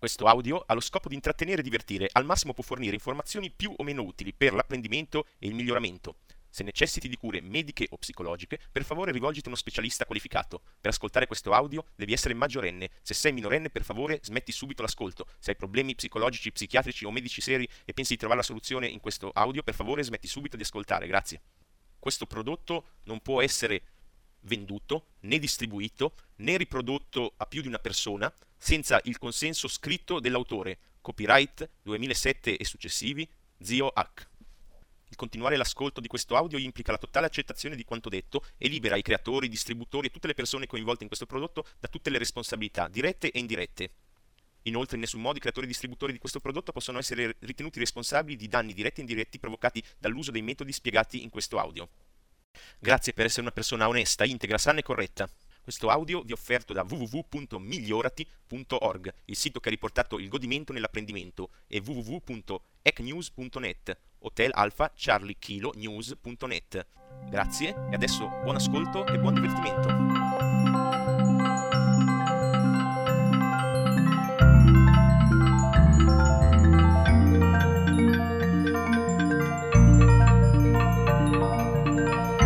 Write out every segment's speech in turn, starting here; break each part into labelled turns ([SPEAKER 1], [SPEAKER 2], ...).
[SPEAKER 1] Questo audio ha lo scopo di intrattenere e divertire, al massimo può fornire informazioni più o meno utili per l'apprendimento e il miglioramento. Se necessiti di cure mediche o psicologiche, per favore rivolgiti a uno specialista qualificato. Per ascoltare questo audio devi essere maggiorenne. Se sei minorenne, per favore smetti subito l'ascolto. Se hai problemi psicologici, psichiatrici o medici seri e pensi di trovare la soluzione in questo audio, per favore smetti subito di ascoltare. Grazie. Questo prodotto non può essere venduto, né distribuito, né riprodotto a più di una persona senza il consenso scritto dell'autore. Copyright 2007 e successivi, Zio H. Il continuare l'ascolto di questo audio implica la totale accettazione di quanto detto e libera i creatori, i distributori e tutte le persone coinvolte in questo prodotto da tutte le responsabilità, dirette e indirette. Inoltre, in nessun modo i creatori e distributori di questo prodotto possono essere ritenuti responsabili di danni diretti e indiretti provocati dall'uso dei metodi spiegati in questo audio. Grazie per essere una persona onesta, integra, sana e corretta. Questo audio vi è offerto da www.migliorati.org, il sito che ha riportato il godimento nell'apprendimento, e www.ecnews.net, Hotel Alpha Charlie Kilo News.net. Grazie e adesso buon ascolto e buon divertimento.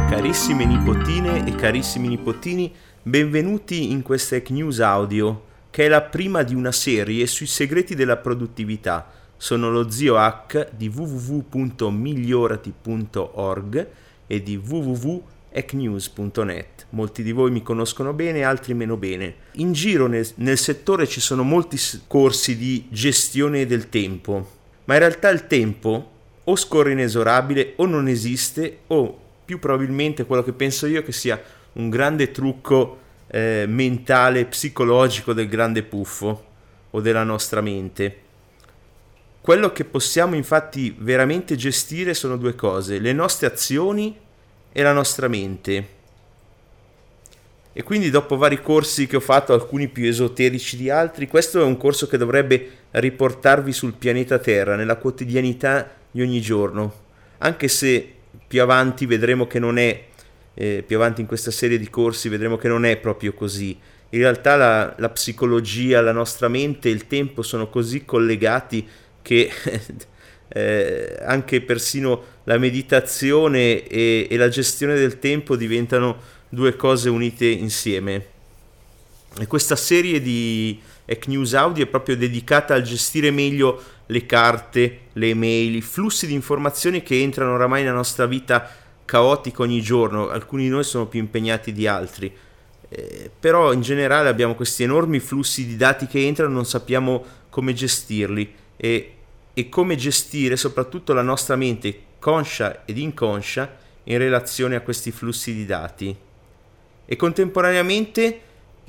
[SPEAKER 2] Carissime nipotine e carissimi nipotini, benvenuti in questa Ec News Audio, che è la prima di una serie sui segreti della produttività. Sono lo zio H di www.migliorati.org e di www.ecnews.net. Molti di voi mi conoscono bene, altri meno bene. In giro nel, nel settore ci sono molti corsi di gestione del tempo, ma in realtà il tempo o scorre inesorabile o non esiste o più probabilmente quello che penso io che sia un grande trucco eh, mentale, psicologico del grande puffo o della nostra mente. Quello che possiamo infatti veramente gestire sono due cose, le nostre azioni e la nostra mente. E quindi dopo vari corsi che ho fatto, alcuni più esoterici di altri, questo è un corso che dovrebbe riportarvi sul pianeta Terra, nella quotidianità di ogni giorno, anche se più avanti vedremo che non è, eh, più avanti in questa serie di corsi vedremo che non è proprio così. In realtà la, la psicologia, la nostra mente e il tempo sono così collegati che eh, anche persino la meditazione e, e la gestione del tempo diventano due cose unite insieme. E questa serie di Ec News Audio è proprio dedicata al gestire meglio le carte, le email, i flussi di informazioni che entrano oramai nella nostra vita caotica ogni giorno, alcuni di noi sono più impegnati di altri, eh, però in generale abbiamo questi enormi flussi di dati che entrano, non sappiamo come gestirli e, e come gestire soprattutto la nostra mente conscia ed inconscia in relazione a questi flussi di dati. E contemporaneamente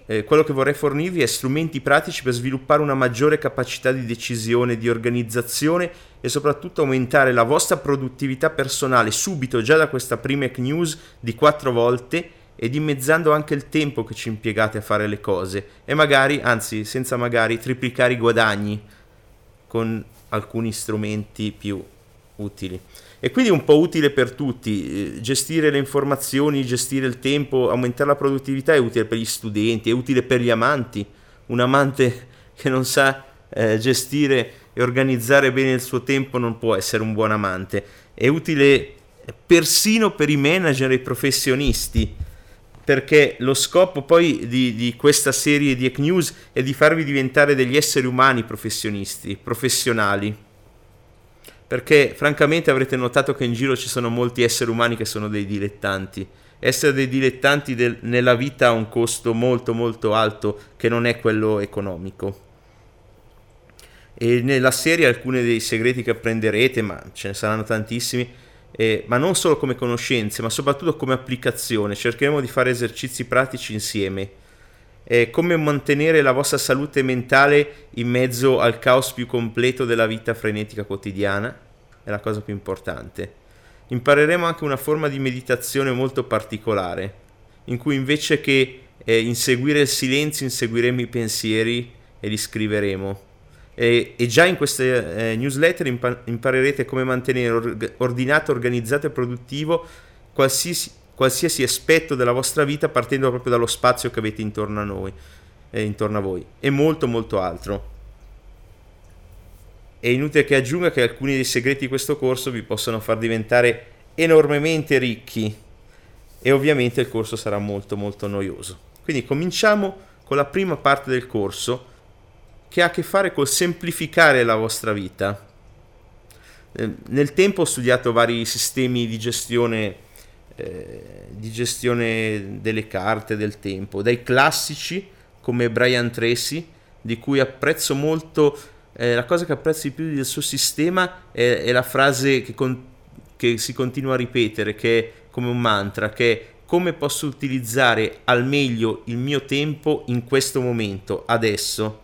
[SPEAKER 2] eh, quello che vorrei fornirvi è strumenti pratici per sviluppare una maggiore capacità di decisione, di organizzazione e soprattutto aumentare la vostra produttività personale subito già da questa prima news di quattro volte e dimezzando anche il tempo che ci impiegate a fare le cose. E magari, anzi senza magari, triplicare i guadagni con alcuni strumenti più utili e quindi è un po' utile per tutti. Eh, gestire le informazioni, gestire il tempo, aumentare la produttività è utile per gli studenti, è utile per gli amanti. Un amante che non sa eh, gestire e organizzare bene il suo tempo non può essere un buon amante. È utile persino per i manager e i professionisti perché lo scopo poi di, di, questa serie di Ec News è di farvi diventare degli esseri umani professionisti, professionali perché francamente avrete notato che in giro ci sono molti esseri umani che sono dei dilettanti. Essere dei dilettanti del, nella vita ha un costo molto molto alto che non è quello economico. E nella serie alcuni dei segreti che apprenderete, ma ce ne saranno tantissimi, eh, ma non solo come conoscenze, ma soprattutto come applicazione. Cercheremo di fare esercizi pratici insieme. Eh, come mantenere la vostra salute mentale in mezzo al caos più completo della vita frenetica quotidiana è la cosa più importante. Impareremo anche una forma di meditazione molto particolare, in cui invece che eh, inseguire il silenzio, inseguiremo i pensieri e li scriveremo. E, e già in queste eh, newsletter impa- imparerete come mantenere or- ordinato, organizzato e produttivo qualsiasi, qualsiasi aspetto della vostra vita partendo proprio dallo spazio che avete intorno a noi, eh, intorno a voi, e molto molto altro. È inutile che aggiunga che alcuni dei segreti di questo corso vi possono far diventare enormemente ricchi e ovviamente il corso sarà molto molto noioso. Quindi cominciamo con la prima parte del corso che ha a che fare col semplificare la vostra vita. Nel tempo ho studiato vari sistemi di gestione, eh, di gestione delle carte del tempo, dai classici come Brian Tracy, di cui apprezzo molto, eh, la cosa che apprezzo di più del suo sistema è, è la frase che, con, che si continua a ripetere, che è come un mantra, che è come posso utilizzare al meglio il mio tempo in questo momento, adesso.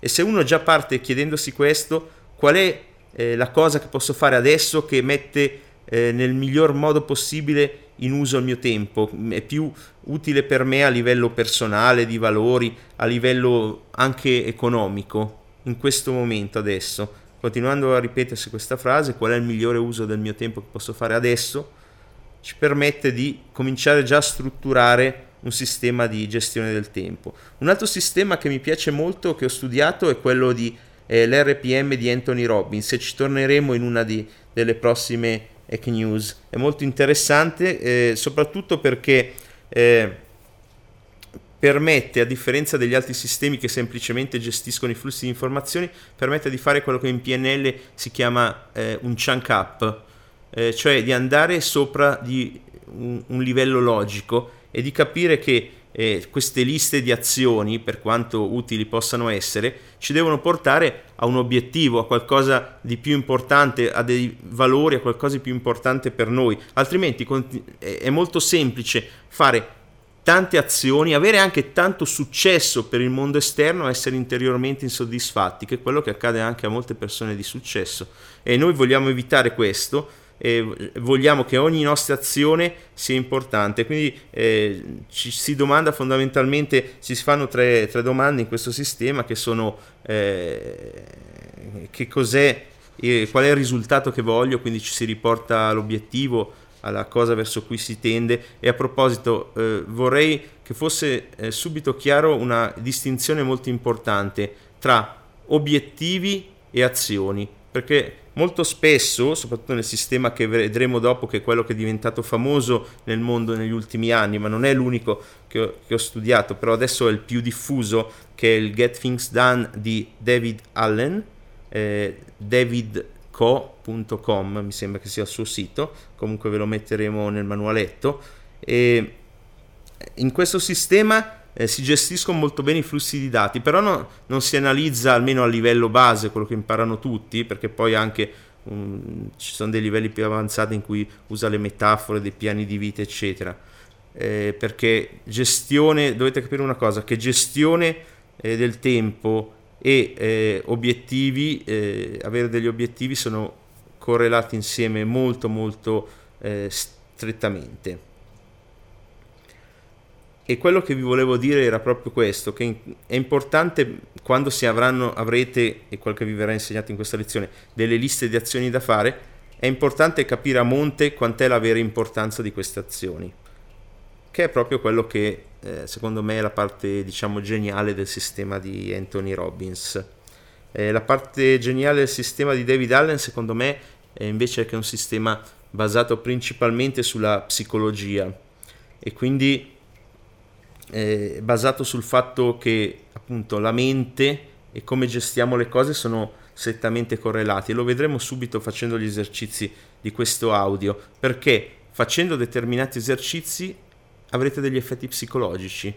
[SPEAKER 2] E se uno già parte chiedendosi questo, qual è eh, la cosa che posso fare adesso che mette eh, nel miglior modo possibile in uso il mio tempo, è più utile per me a livello personale, di valori, a livello anche economico, in questo momento adesso. Continuando a ripetersi questa frase, qual è il migliore uso del mio tempo che posso fare adesso? ci permette di cominciare già a strutturare un sistema di gestione del tempo. Un altro sistema che mi piace molto, che ho studiato, è quello di eh, l'RPM di Anthony Robbins e ci torneremo in una di, delle prossime Hack News. È molto interessante, eh, soprattutto perché eh, permette, a differenza degli altri sistemi che semplicemente gestiscono i flussi di informazioni, permette di fare quello che in PNL si chiama eh, un chunk up eh, cioè di andare sopra di un, un, livello logico e di capire che eh, queste liste di azioni, per quanto utili possano essere, ci devono portare a un obiettivo, a qualcosa di più importante, a dei valori, a qualcosa di più importante per noi. Altrimenti è molto semplice fare tante azioni, avere anche tanto successo per il mondo esterno, essere interiormente insoddisfatti, che è quello che accade anche a molte persone di successo. E noi vogliamo evitare questo vogliamo che ogni nostra azione sia importante. Quindi eh, ci si domanda fondamentalmente, ci si fanno tre, tre domande in questo sistema che sono eh, che cos'è, eh, qual è il risultato che voglio, quindi ci si riporta all'obiettivo, alla cosa verso cui si tende. E a proposito eh, vorrei che fosse eh, subito chiaro una distinzione molto importante tra obiettivi e azioni perché molto spesso, soprattutto nel sistema che vedremo dopo, che è quello che è diventato famoso nel mondo negli ultimi anni, ma non è l'unico che ho, che ho studiato, però adesso è il più diffuso, che è il Get Things Done di David Allen, eh, davidco.com, mi sembra che sia il suo sito, comunque ve lo metteremo nel manualetto. E in questo sistema eh, si gestiscono molto bene i flussi di dati, però no, non si analizza almeno a livello base quello che imparano tutti, perché poi anche um, ci sono dei livelli più avanzati in cui usa le metafore dei piani di vita, eccetera. Eh, perché gestione, dovete capire una cosa, che gestione eh, del tempo e eh, obiettivi, eh, avere degli obiettivi sono correlati insieme molto molto eh, strettamente. E quello che vi volevo dire era proprio questo, che è importante quando si avranno, avrete, e quel che vi verrà insegnato in questa lezione, delle liste di azioni da fare, è importante capire a monte quant'è la vera importanza di queste azioni, che è proprio quello che eh, secondo me è la parte diciamo geniale del sistema di Anthony Robbins. Eh, la parte geniale del sistema di David Allen secondo me è invece che è un sistema basato principalmente sulla psicologia. E quindi eh, basato sul fatto che appunto la mente e come gestiamo le cose sono strettamente correlati. E lo vedremo subito facendo gli esercizi di questo audio. Perché? Facendo determinati esercizi avrete degli effetti psicologici.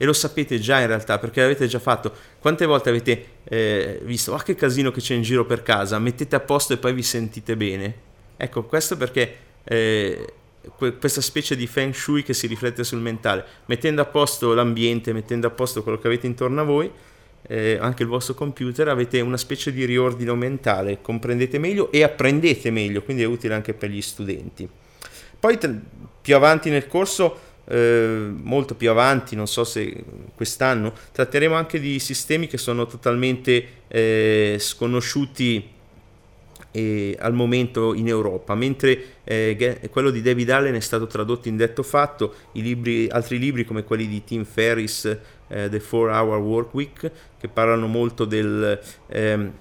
[SPEAKER 2] E lo sapete già in realtà perché l'avete già fatto. Quante volte avete eh, visto ah che casino che c'è in giro per casa mettete a posto e poi vi sentite bene ecco questo perché eh, questa specie di feng shui che si riflette sul mentale, mettendo a posto l'ambiente, mettendo a posto quello che avete intorno a voi, eh, anche il vostro computer, avete una specie di riordino mentale, comprendete meglio e apprendete meglio, quindi è utile anche per gli studenti. Poi più avanti nel corso, eh, molto più avanti, non so se quest'anno, tratteremo anche di sistemi che sono totalmente eh, sconosciuti eh, al momento in Europa, mentre eh, quello di David Allen è stato tradotto in detto fatto, libri, altri libri come quelli di Tim Ferriss, eh, The 4 Hour Work Week, che parlano molto del, ehm,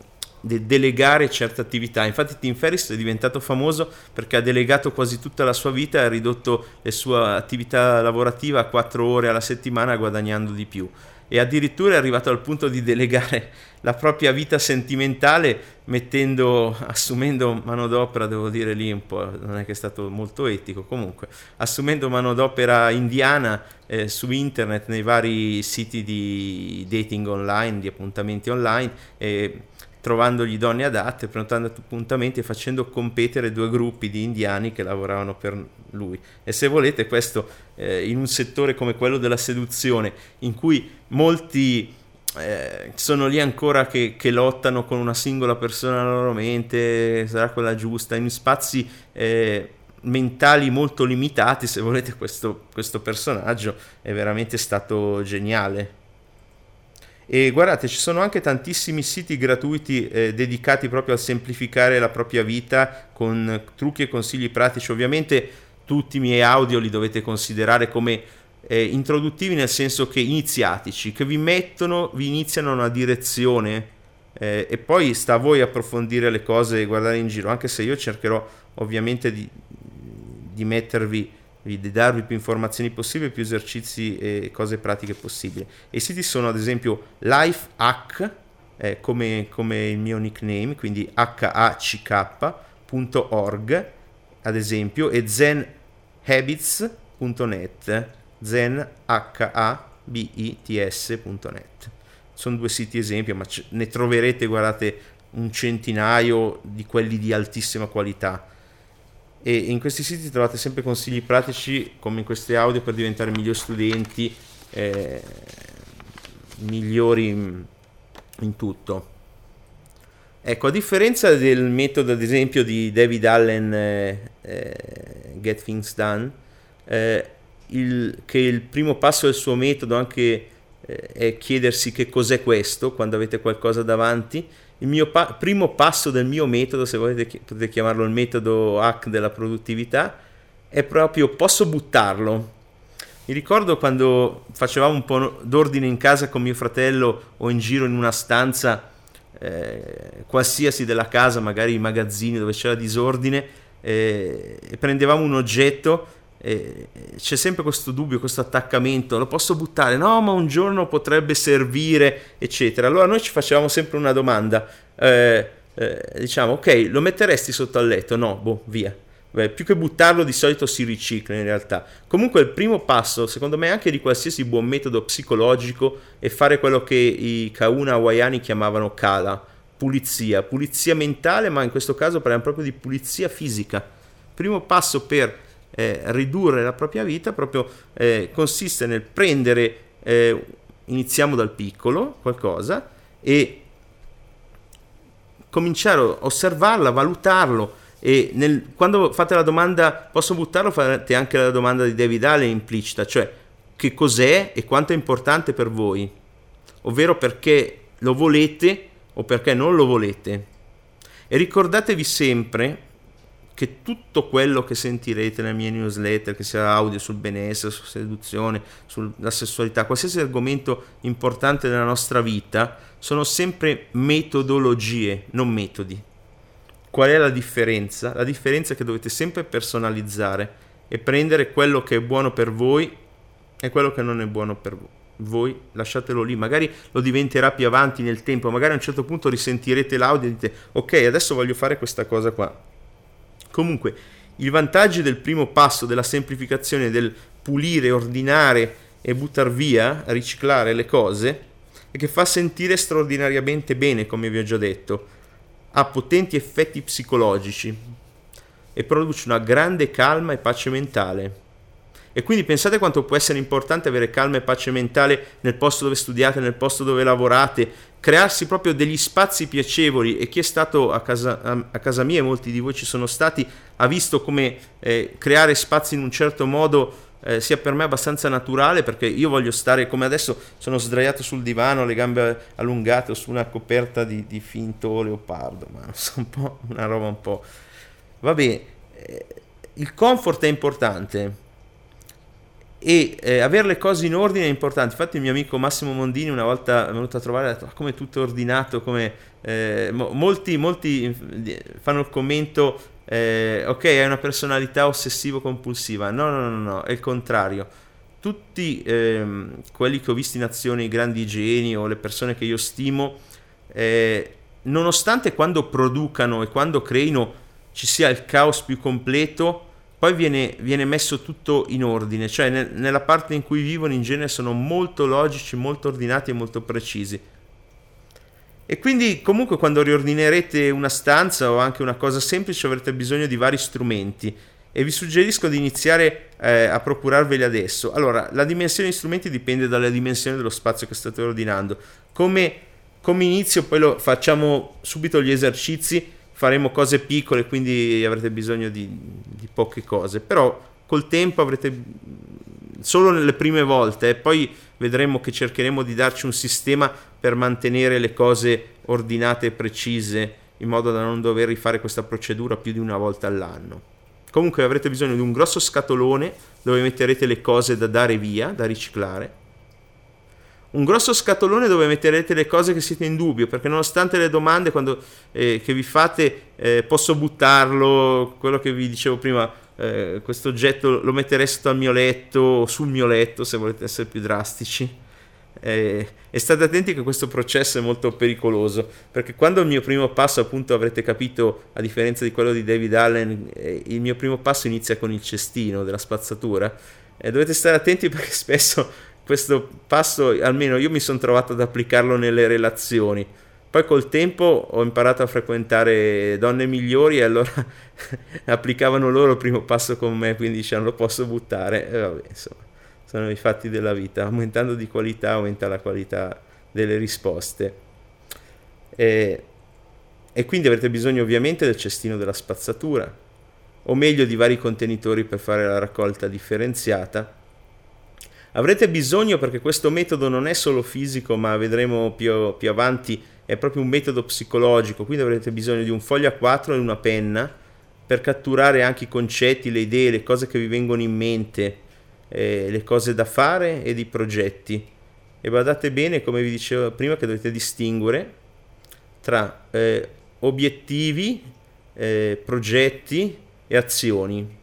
[SPEAKER 2] di delegare certe attività. Infatti Tim Ferriss è diventato famoso perché ha delegato quasi tutta la sua vita e ha ridotto la sua attività lavorativa a 4 ore alla settimana guadagnando di più e addirittura è arrivato al punto di delegare la propria vita sentimentale mettendo, assumendo manodopera, devo dire lì un po', non è che è stato molto etico comunque, assumendo manodopera indiana eh, su internet nei vari siti di dating online, di appuntamenti online e trovandogli donne adatte, prenotando appuntamenti e facendo competere due gruppi di indiani che lavoravano per lui. E se volete questo eh, in un settore come quello della seduzione, in cui molti eh, sono lì ancora che, che, lottano con una singola persona nella loro mente, sarà quella giusta, in spazi eh, mentali molto limitati, se volete questo, questo personaggio è veramente stato geniale. E guardate, ci sono anche tantissimi siti gratuiti eh, dedicati proprio a semplificare la propria vita con trucchi e consigli pratici. Ovviamente tutti i miei audio li dovete considerare come eh, introduttivi nel senso che iniziatici, che vi mettono, vi iniziano una direzione eh, e poi sta a voi approfondire le cose e guardare in giro, anche se io cercherò ovviamente di, di mettervi, di darvi più informazioni possibili, più esercizi e cose pratiche possibili. E i siti sono ad esempio Lifehack, eh, come, come il mio nickname, quindi hack.org ad esempio, e zenhabits.net zenhabits.net. Sono due siti esempio, ma ne troverete, guardate, un centinaio di quelli di altissima qualità. E in questi siti trovate sempre consigli pratici, come in questi audio, per diventare migliori studenti, eh, migliori in, tutto. Ecco, a differenza del metodo, ad esempio, di David Allen eh, eh, Get Things Done, eh, il, che il primo passo del suo metodo anche eh, è chiedersi che cos'è questo quando avete qualcosa davanti. Il mio pa- primo passo del mio metodo, se volete potete chiamarlo il metodo hack della produttività, è proprio posso buttarlo. Mi ricordo quando facevamo un po' d'ordine in casa con mio fratello o in giro in una stanza eh, qualsiasi della casa, magari i magazzini dove c'era disordine, eh, e prendevamo un oggetto e c'è sempre questo dubbio, questo attaccamento, lo posso buttare? No, ma un giorno potrebbe servire, eccetera. Allora noi ci facevamo sempre una domanda, eh, eh, diciamo, ok, lo metteresti sotto al letto? No, boh, via. Beh, più che buttarlo di solito si ricicla in realtà. Comunque il primo passo, secondo me, anche di qualsiasi buon metodo psicologico è fare quello che i Kauna hawaiani chiamavano kala, pulizia, pulizia mentale, ma in questo caso parliamo proprio di pulizia fisica. Primo passo per eh, ridurre la propria vita proprio eh, consiste nel prendere, eh, iniziamo dal piccolo, qualcosa, e cominciare a osservarla, valutarlo e nel, quando fate la domanda posso buttarlo fate anche la domanda di David Allen implicita, cioè che cos'è e quanto è importante per voi, ovvero perché lo volete o perché non lo volete. E ricordatevi sempre che tutto quello che sentirete nelle mie newsletter, che sia audio sul benessere, sulla seduzione, sulla sessualità, qualsiasi argomento importante della nostra vita, sono sempre metodologie, non metodi. Qual è la differenza? La differenza è che dovete sempre personalizzare e prendere quello che è buono per voi e quello che non è buono per voi lasciatelo lì, magari lo diventerà più avanti nel tempo, magari a un certo punto risentirete l'audio e dite ok adesso voglio fare questa cosa qua Comunque, i vantaggi del primo passo della semplificazione, del pulire, ordinare e buttare via, riciclare le cose, è che fa sentire straordinariamente bene, come vi ho già detto, ha potenti effetti psicologici e produce una grande calma e pace mentale. E quindi pensate quanto può essere importante avere calma e pace mentale nel posto dove studiate, nel posto dove lavorate, crearsi proprio degli spazi piacevoli e chi è stato a casa, a casa mia, molti di voi ci sono stati, ha visto come eh, creare spazi in un certo modo eh, sia per me abbastanza naturale perché io voglio stare come adesso sono sdraiato sul divano, le gambe allungate su una coperta di, di finto leopardo, ma so, un po' una roba un po'... Vabbè, eh, il comfort è importante e eh, avere le cose in ordine è importante. Infatti il mio amico Massimo Mondini una volta è venuto a trovare e ha detto ah, come tutto ordinato, come eh, mo- molti, molti fanno il commento eh, ok hai una personalità ossessivo-compulsiva. No, no, no, no, è il contrario. Tutti ehm, quelli che ho visto in azione, i grandi geni o le persone che io stimo, eh, nonostante quando producano e quando creino ci sia il caos più completo, poi viene, viene messo tutto in ordine, cioè nel, nella parte in cui vivono in genere sono molto logici, molto ordinati e molto precisi. E quindi comunque quando riordinerete una stanza o anche una cosa semplice avrete bisogno di vari strumenti e vi suggerisco di iniziare eh, a procurarveli adesso. Allora, la dimensione degli strumenti dipende dalla dimensione dello spazio che state ordinando. Come, come inizio poi lo facciamo subito gli esercizi faremo cose piccole, quindi avrete bisogno di, di poche cose, però col tempo avrete solo nelle prime volte e poi vedremo che cercheremo di darci un sistema per mantenere le cose ordinate e precise in modo da non dover rifare questa procedura più di una volta all'anno. Comunque avrete bisogno di un grosso scatolone dove metterete le cose da dare via, da riciclare un grosso scatolone dove metterete le cose che siete in dubbio, perché nonostante le domande quando, eh, che vi fate, eh, posso buttarlo, quello che vi dicevo prima, eh, questo oggetto lo metterei sotto al mio letto o sul mio letto se volete essere più drastici. Eh, e state attenti che questo processo è molto pericoloso perché quando il mio primo passo appunto avrete capito a differenza di quello di David Allen eh, il mio primo passo inizia con il cestino della spazzatura e dovete stare attenti perché spesso questo passo, almeno io mi sono trovato ad applicarlo nelle relazioni. Poi col tempo ho imparato a frequentare donne migliori e allora applicavano loro il primo passo con me, quindi dicevano lo posso buttare. E vabbè, insomma, sono i fatti della vita. Aumentando di qualità aumenta la qualità delle risposte. E, e quindi avrete bisogno ovviamente del cestino della spazzatura, o meglio di vari contenitori per fare la raccolta differenziata Avrete bisogno, perché questo metodo non è solo fisico, ma vedremo più, più avanti, è proprio un metodo psicologico, quindi avrete bisogno di un foglio A4 e una penna per catturare anche i concetti, le idee, le cose che vi vengono in mente, eh, le cose da fare e i progetti. E badate bene, come vi dicevo prima, che dovete distinguere tra eh, obiettivi, eh, progetti e azioni.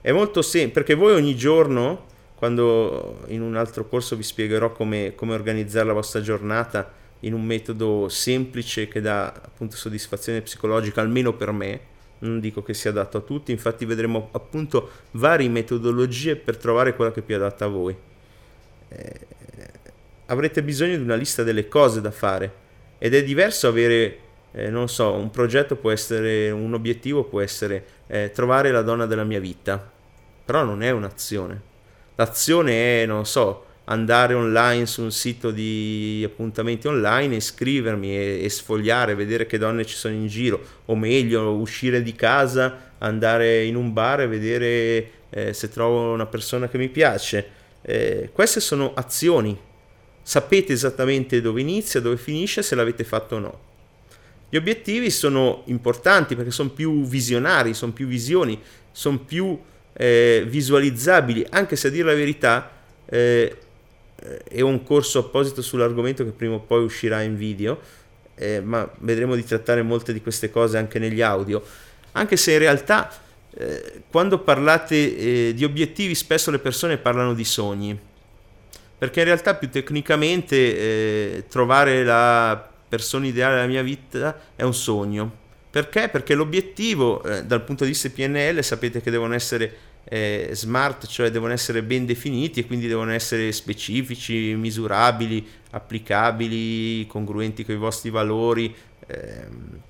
[SPEAKER 2] È molto semplice, perché voi ogni giorno quando in un altro corso vi spiegherò come, come organizzare la vostra giornata in un metodo semplice che dà appunto soddisfazione psicologica, almeno per me, non dico che sia adatto a tutti, infatti vedremo appunto varie metodologie per trovare quella che è più adatta a voi. Eh, avrete bisogno di una lista delle cose da fare ed è diverso avere, eh, non so, un progetto può essere, un obiettivo può essere eh, trovare la donna della mia vita, però non è un'azione L'azione è, non so, andare online su un sito di appuntamenti online, iscrivermi e, e, sfogliare, vedere che donne ci sono in giro, o meglio, uscire di casa, andare in un bar e vedere eh, se trovo una persona che mi piace. Eh, queste sono azioni. Sapete esattamente dove inizia, dove finisce, se l'avete fatto o no. Gli obiettivi sono importanti perché sono più visionari, sono più visioni, sono più eh, visualizzabili, anche se a dire la verità eh, è un corso apposito sull'argomento che prima o poi uscirà in video, eh, ma vedremo di trattare molte di queste cose anche negli audio, anche se in realtà eh, quando parlate eh, di obiettivi spesso le persone parlano di sogni, perché in realtà più tecnicamente eh, trovare la persona ideale della mia vita è un sogno. Perché? Perché l'obiettivo eh, dal punto di vista PNL sapete che devono essere eh, smart, cioè devono essere ben definiti e quindi devono essere specifici, misurabili, applicabili, congruenti con i vostri valori, ehm,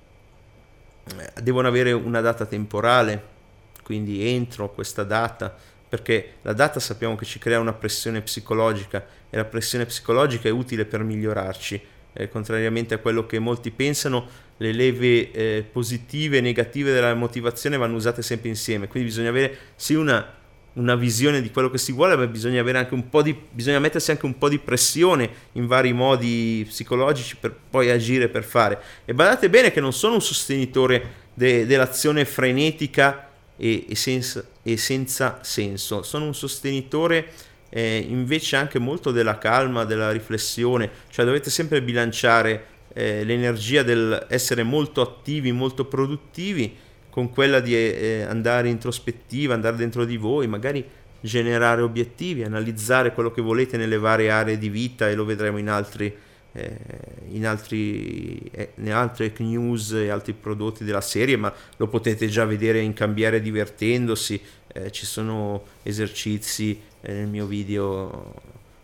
[SPEAKER 2] devono avere una data temporale, quindi entro questa data, perché la data sappiamo che ci crea una pressione psicologica e la pressione psicologica è utile per migliorarci, eh, contrariamente a quello che molti pensano le leve eh, positive e negative della motivazione vanno usate sempre insieme, quindi bisogna avere sì una, una visione di quello che si vuole, ma bisogna, avere anche un po di, bisogna mettersi anche un po' di pressione in vari modi psicologici per poi agire, per fare. E badate bene che non sono un sostenitore de, dell'azione frenetica e, e, senza, e senza, senso. Sono un sostenitore eh, invece anche molto della calma, della riflessione, cioè dovete sempre bilanciare eh, l'energia del essere molto attivi, molto produttivi con quella di eh, andare introspettiva, andare dentro di voi, magari generare obiettivi, analizzare quello che volete nelle varie aree di vita e lo vedremo in altri eh, in, altri, eh, in altre news e altri prodotti della serie, ma lo potete già vedere in Cambiare divertendosi. Eh, ci sono esercizi eh, nel mio video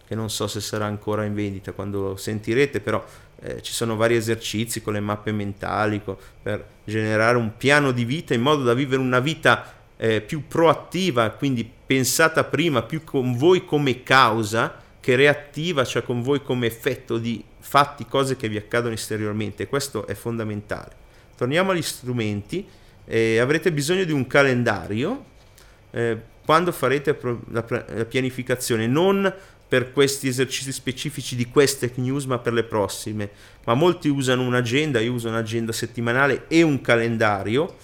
[SPEAKER 2] che non so se sarà ancora in vendita quando lo sentirete, però eh, ci sono vari esercizi con le mappe mentali co- per generare un piano di vita in modo da vivere una vita eh, più proattiva, quindi pensata prima, più con voi come causa che reattiva, cioè con voi come effetto di fatti, cose che vi accadono esteriormente. Questo è fondamentale. Torniamo agli strumenti. Eh, avrete bisogno di un calendario eh, quando farete la, la pianificazione, non per questi esercizi specifici di queste news, ma per le prossime. Ma molti usano un'agenda, io uso un'agenda settimanale e un calendario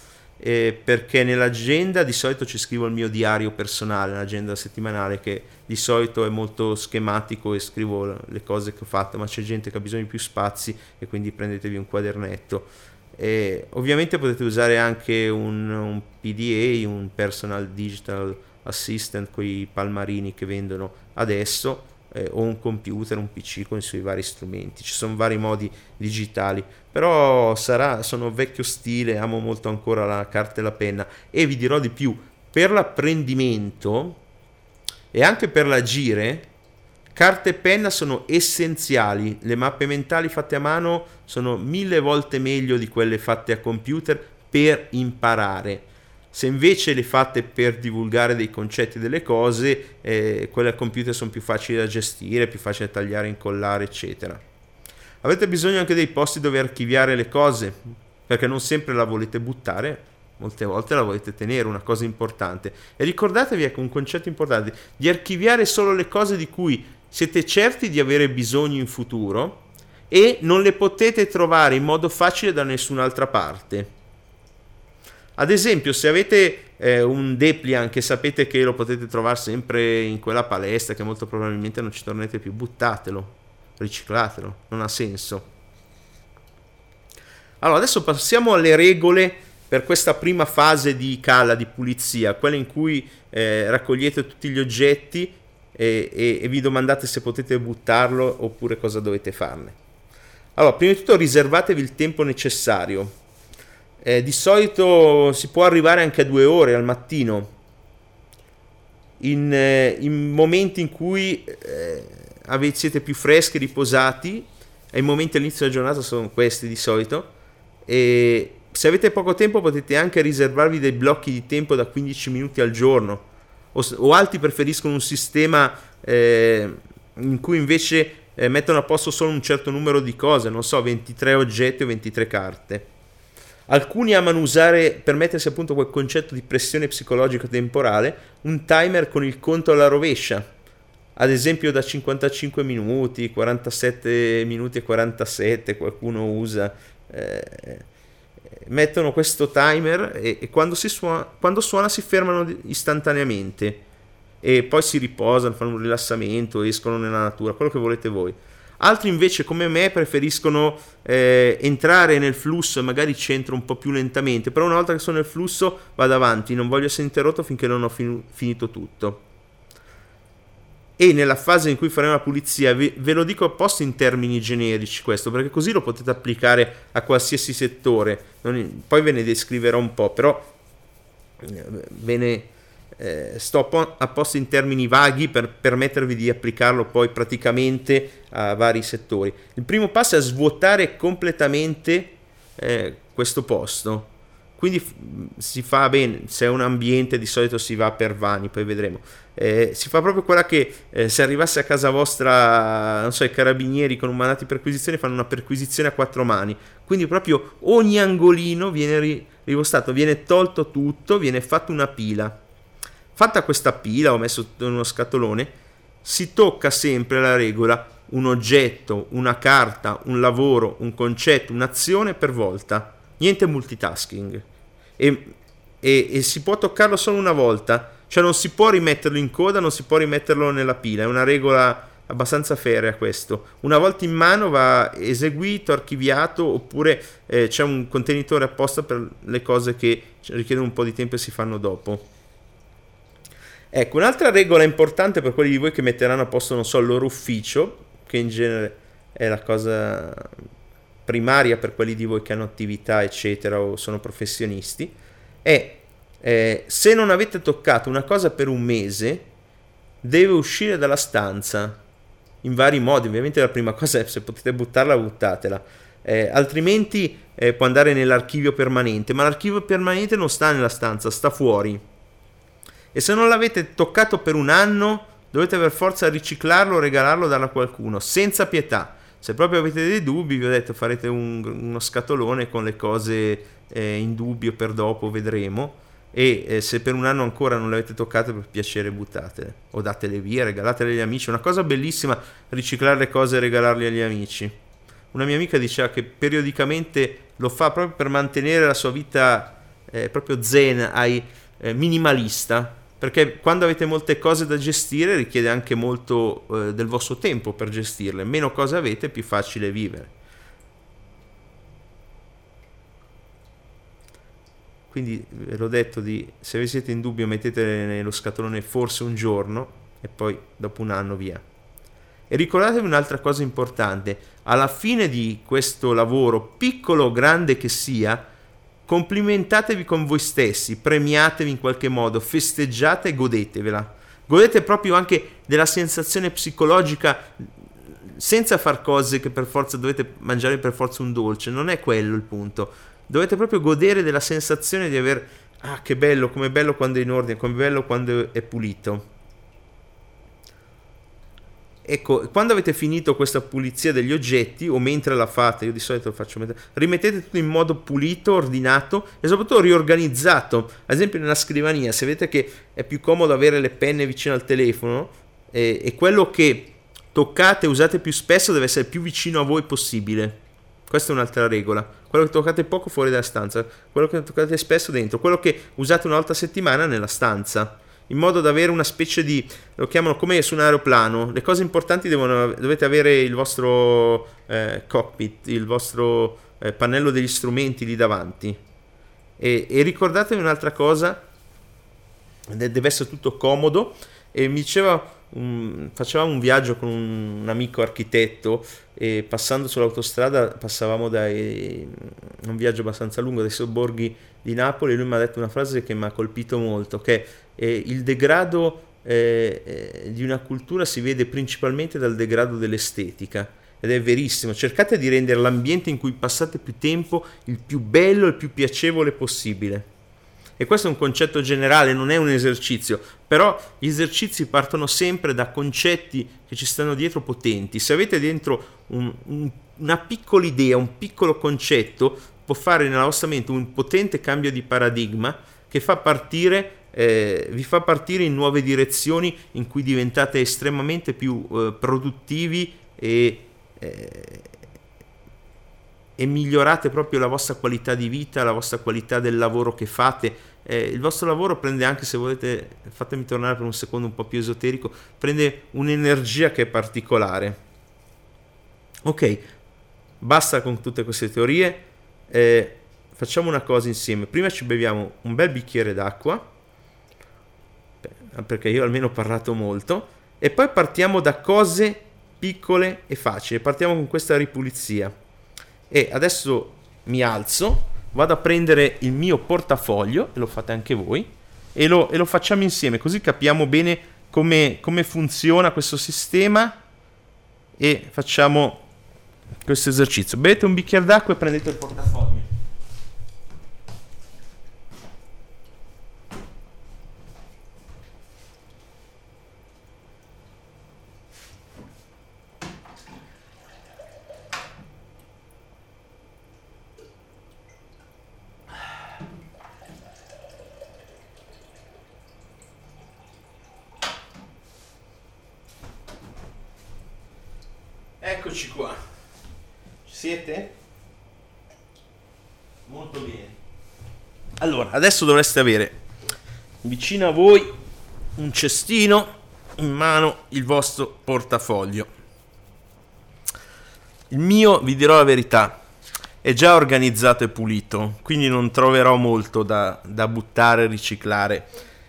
[SPEAKER 2] eh, perché nell'agenda di solito ci scrivo il mio diario personale, l'agenda settimanale che di solito è molto schematico e scrivo le cose che ho fatto, ma c'è gente che ha bisogno di più spazi e quindi prendetevi un quadernetto. E ovviamente potete usare anche un, un PDA, un Personal Digital Assistant con i palmarini che vendono adesso eh, o un computer, un PC con i suoi vari strumenti. Ci sono vari modi digitali, però sarà, sono vecchio stile, amo molto ancora la carta e la penna e vi dirò di più, per l'apprendimento e anche per l'agire, carta e penna sono essenziali. Le mappe mentali fatte a mano sono mille volte meglio di quelle fatte a computer per imparare se invece le fate per divulgare dei concetti delle cose, eh, quelle al computer sono più facili da gestire, più facili da tagliare, incollare, eccetera. Avete bisogno anche dei posti dove archiviare le cose, perché non sempre la volete buttare, molte volte la volete tenere, una cosa importante. E ricordatevi, ecco, un concetto importante, di archiviare solo le cose di cui siete certi di avere bisogno in futuro e non le potete trovare in modo facile da nessun'altra parte. Ad esempio, se avete eh, un Deplian che sapete che lo potete trovare sempre in quella palestra, che molto probabilmente non ci tornerete più, buttatelo, riciclatelo, non ha senso. Allora, adesso passiamo alle regole per questa prima fase di cala, di pulizia, quella in cui eh, raccogliete tutti gli oggetti e, e, e vi domandate se potete buttarlo oppure cosa dovete farne. Allora, prima di tutto riservatevi il tempo necessario eh, di solito si può arrivare anche a due ore al mattino, in, eh, in momenti in cui eh, siete più freschi, riposati, e i momenti all'inizio della giornata sono questi di solito, e se avete poco tempo potete anche riservarvi dei blocchi di tempo da 15 minuti al giorno, o, o altri preferiscono un sistema eh, in cui invece eh, mettono a posto solo un certo numero di cose, non so, 23 oggetti o 23 carte. Alcuni amano usare, per mettersi appunto quel concetto di pressione psicologica temporale, un timer con il conto alla rovescia, ad esempio da 55 minuti, 47 minuti e 47, qualcuno usa. Eh, mettono questo timer e, e quando, suona, quando suona si fermano istantaneamente e poi si riposano, fanno un rilassamento, escono nella natura, quello che volete voi. Altri invece come me preferiscono eh, entrare nel flusso e magari centro un po' più lentamente, però una volta che sono nel flusso vado avanti, non voglio essere interrotto finché non ho fin- finito tutto. E nella fase in cui faremo la pulizia, ve, ve lo dico apposta in termini generici questo, perché così lo potete applicare a qualsiasi settore. Non, poi ve ne descriverò un po', però eh, ve ne eh, sto apposta in termini vaghi per permettervi di applicarlo poi praticamente a vari settori. Il primo passo è svuotare completamente eh, questo posto. Quindi f- si fa bene, se è un ambiente di solito si va per vani, poi vedremo. Eh, si fa proprio quella che eh, se arrivasse a casa vostra, non so, i carabinieri con un mandato di perquisizione fanno una perquisizione a quattro mani. Quindi proprio ogni angolino viene ri- rivostato, viene tolto tutto, viene fatta una pila Fatta questa pila, ho messo in uno scatolone, si tocca sempre la regola un oggetto, una carta, un lavoro, un concetto, un'azione per volta. Niente multitasking. E e, e si può toccarlo solo una volta, cioè non si può rimetterlo in coda, non si può rimetterlo nella pila, è una regola abbastanza ferrea questo. Una volta in mano va eseguito, archiviato oppure eh, c'è un contenitore apposta per le cose che richiedono un po' di tempo e si fanno dopo. Ecco, un'altra regola importante per quelli di voi che metteranno a posto, non so, il loro ufficio, che in genere è la cosa primaria per quelli di voi che hanno attività, eccetera, o sono professionisti, è eh, se non avete toccato una cosa per un mese, deve uscire dalla stanza in vari modi. Ovviamente la prima cosa è se potete buttarla, buttatela. Eh, altrimenti eh, può andare nell'archivio permanente, ma l'archivio permanente non sta nella stanza, sta fuori. E se non l'avete toccato per un anno, dovete per forza riciclarlo o regalarlo darlo a qualcuno, senza pietà. Se proprio avete dei dubbi, vi ho detto, farete un, uno scatolone con le cose eh, in dubbio per dopo, vedremo. E eh, se per un anno ancora non le avete toccate, per piacere buttatele o datele via, regalatele agli amici. Una cosa bellissima riciclare le cose e regalarle agli amici. Una mia amica diceva che periodicamente lo fa proprio per mantenere la sua vita eh, proprio zen, ai, eh, minimalista, perché quando avete molte cose da gestire richiede anche molto eh, del vostro tempo per gestirle. Meno cose avete, più facile vivere. Quindi ve l'ho detto di se vi siete in dubbio mettetele nello scatolone forse un giorno e poi dopo un anno via. E ricordatevi un'altra cosa importante, alla fine di questo lavoro, piccolo o grande che sia, complimentatevi con voi stessi, premiatevi in qualche modo, festeggiate e godetevela. Godete proprio anche della sensazione psicologica senza far cose che per forza dovete mangiare per forza un dolce, non è quello il punto dovete proprio godere della sensazione di aver ah che bello, come bello quando è in ordine, come bello quando è pulito. Ecco, quando avete finito questa pulizia degli oggetti, o mentre la fate, io di solito lo faccio mentre, rimettete tutto in modo pulito, ordinato e soprattutto riorganizzato. Ad esempio nella scrivania, se vedete che è più comodo avere le penne vicino al telefono e, e quello che toccate e usate più spesso deve essere più vicino a voi possibile. Questa è un'altra regola. Quello che toccate poco fuori dalla stanza, quello che toccate spesso dentro, quello che usate una volta a settimana nella stanza. In modo da avere una specie di, lo chiamano come su un aeroplano, le cose importanti devono, dovete avere il vostro eh, cockpit, il vostro eh, pannello degli strumenti lì davanti. E, e ricordatevi un'altra cosa, deve essere tutto comodo. E mi diceva un, facevamo un viaggio con un, un, amico architetto e passando sull'autostrada passavamo da un viaggio abbastanza lungo dai sobborghi di Napoli e lui mi ha detto una frase che mi ha colpito molto, che eh, il degrado eh, eh, di una cultura si vede principalmente dal degrado dell'estetica. Ed è verissimo, cercate di rendere l'ambiente in cui passate più tempo il più bello e il più piacevole possibile. E questo è un concetto generale, non è un esercizio, però gli esercizi partono sempre da concetti che ci stanno dietro potenti. Se avete dentro un, un, una piccola idea, un piccolo concetto, può fare nella vostra mente un potente cambio di paradigma che fa partire eh, vi fa partire in nuove direzioni in cui diventate estremamente più eh, produttivi e, eh, e migliorate proprio la vostra qualità di vita, la vostra qualità del lavoro che fate. Eh, il vostro lavoro prende anche, se volete, fatemi tornare per un secondo un po' più esoterico, prende un'energia che è particolare. Ok, basta con tutte queste teorie. Eh, facciamo una cosa insieme. Prima ci beviamo un bel bicchiere d'acqua, perché io almeno ho parlato molto, e poi partiamo da cose piccole e facili. Partiamo con questa ripulizia e adesso mi alzo, vado a prendere il mio portafoglio, e lo fate anche voi, e lo, e lo facciamo insieme, così capiamo bene come, come funziona questo sistema e facciamo questo esercizio. Bevete un bicchiere d'acqua e prendete il portafoglio. Eccoci qua. Ci siete? Molto bene. Allora, adesso dovreste avere vicino a voi un cestino, in mano il vostro portafoglio. Il mio, vi dirò la verità, è già organizzato e pulito, quindi non troverò molto da, da buttare, riciclare,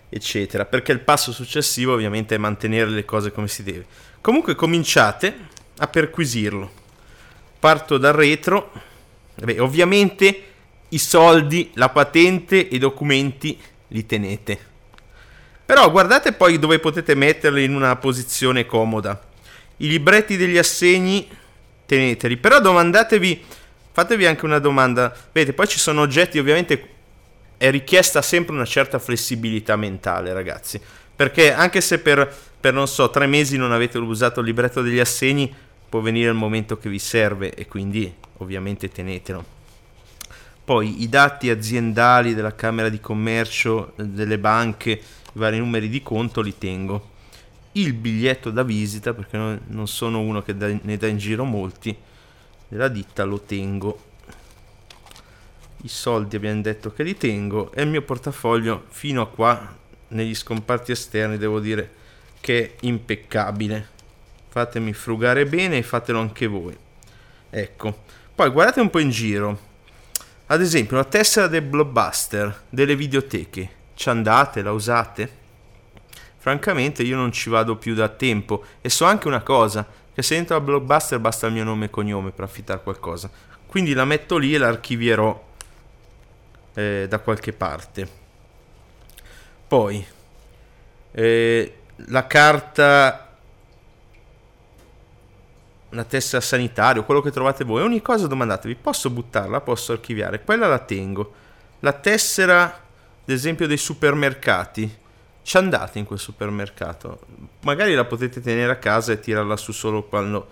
[SPEAKER 2] eccetera, perché il passo successivo ovviamente è mantenere le cose come si deve. Comunque cominciate a perquisirlo. Parto dal retro. Beh, ovviamente i soldi, la patente e i documenti li tenete. Però guardate poi dove potete metterli in una posizione comoda. I libretti degli assegni teneteli, però domandatevi, fatevi anche una domanda. Vedete, poi ci sono oggetti, ovviamente è richiesta sempre una certa flessibilità mentale, ragazzi. Perché anche se per, per non so, tre mesi non avete usato il libretto degli assegni, può venire il momento che vi serve e quindi ovviamente tenetelo. Poi i dati aziendali della Camera di Commercio, delle banche, i vari numeri di conto li tengo. Il biglietto da visita, perché non sono uno che ne dà in giro molti, della ditta lo tengo. I soldi abbiamo detto che li tengo e il mio portafoglio fino a qua negli scomparti esterni devo dire che è impeccabile. Fatemi frugare bene e fatelo anche voi. Ecco. Poi guardate un po' in giro ad esempio, la tessera del blockbuster delle videoteche, ci andate, la usate? Francamente io non ci vado più da tempo e so anche una cosa, che se entro al blockbuster basta il mio nome e cognome per affittare qualcosa. Quindi la metto lì e la archivierò eh, da qualche parte. Poi, eh, la carta una tessera sanitaria quello che trovate voi, ogni cosa domandatevi, posso buttarla, posso archiviare, quella la tengo. La tessera, ad esempio, dei supermercati, ci andate in quel supermercato, magari la potete tenere a casa e tirarla su solo quando,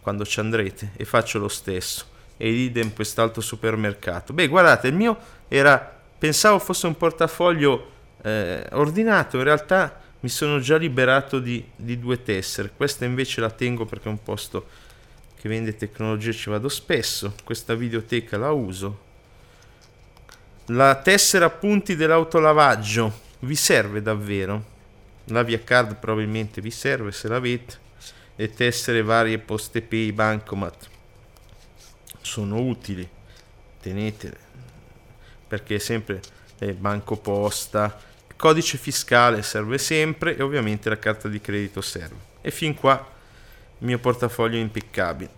[SPEAKER 2] quando ci andrete, e faccio lo stesso. E idem quest'altro supermercato. Beh, guardate, il mio era, pensavo fosse un portafoglio eh, ordinato, in realtà mi sono già liberato di, di, due tessere. Questa invece la tengo perché è un posto che vende tecnologia ci vado spesso. Questa videoteca la uso. La tessera punti dell'autolavaggio. Vi serve davvero? La via card probabilmente vi serve se l'avete. Le tessere varie poste pay bancomat. Sono utili. Tenetele. Perché sempre eh, banco posta codice fiscale serve sempre e ovviamente la carta di credito serve. E fin qua il mio portafoglio è impeccabile.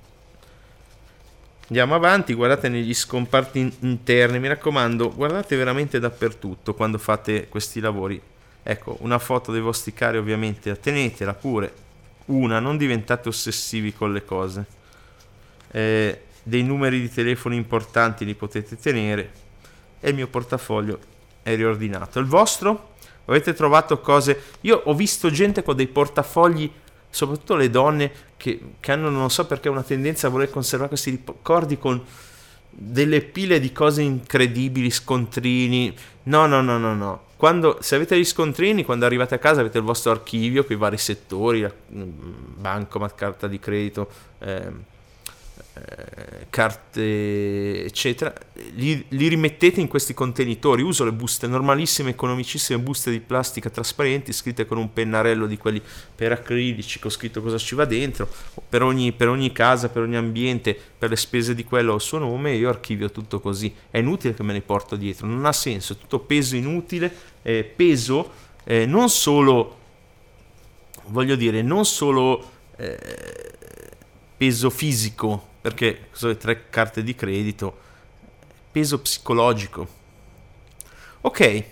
[SPEAKER 2] Andiamo avanti, guardate negli scomparti interni, mi raccomando, guardate veramente dappertutto quando fate questi lavori. Ecco, una foto dei vostri cari ovviamente, tenetela pure, una, non diventate ossessivi con le cose. Eh, dei numeri di telefono importanti li potete tenere e il mio portafoglio è riordinato. Il vostro? Avete trovato cose... Io ho visto gente con dei portafogli, soprattutto le donne, che, che hanno, non so perché, una tendenza a voler conservare questi ricordi con delle pile di cose incredibili, scontrini. No, no, no, no, no. Quando, se avete gli scontrini, quando arrivate a casa avete il vostro archivio con i vari settori, mm, bancomat, carta di credito, eh, eh, carte eccetera li, li, rimettete in questi contenitori. Uso le buste normalissime economicissime buste di plastica trasparenti scritte con un pennarello di quelli per acrilici con scritto cosa ci va dentro per ogni, per ogni casa per ogni ambiente per le spese di quello il suo nome io archivio tutto così. È inutile che me ne porto dietro non ha senso tutto peso inutile eh, peso eh, non solo voglio dire non solo eh, peso fisico perché sono le tre carte di credito, peso psicologico. Ok,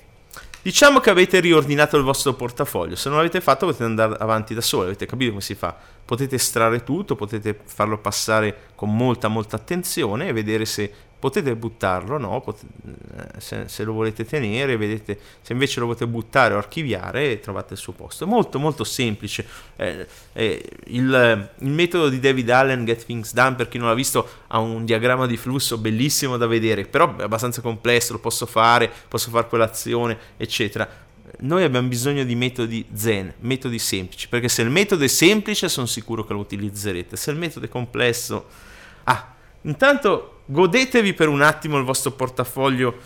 [SPEAKER 2] diciamo che avete riordinato il vostro portafoglio, se non l'avete fatto potete andare avanti da soli, avete capito come si fa, potete estrarre tutto, potete farlo passare con molta molta attenzione e vedere se potete buttarlo, no? Pot- eh, se, se, lo volete tenere, vedete, se invece lo volete buttare o archiviare, trovate il suo posto. Molto molto semplice. Eh, eh, il, il, metodo di David Allen, Get Things Done, per chi non l'ha visto, ha un diagramma di flusso bellissimo da vedere, però è abbastanza complesso, lo posso fare, posso fare quell'azione, eccetera. Noi abbiamo bisogno di metodi zen, metodi semplici, perché se il metodo è semplice sono sicuro che lo utilizzerete, se il metodo è complesso... Ah, intanto godetevi per un attimo il vostro portafoglio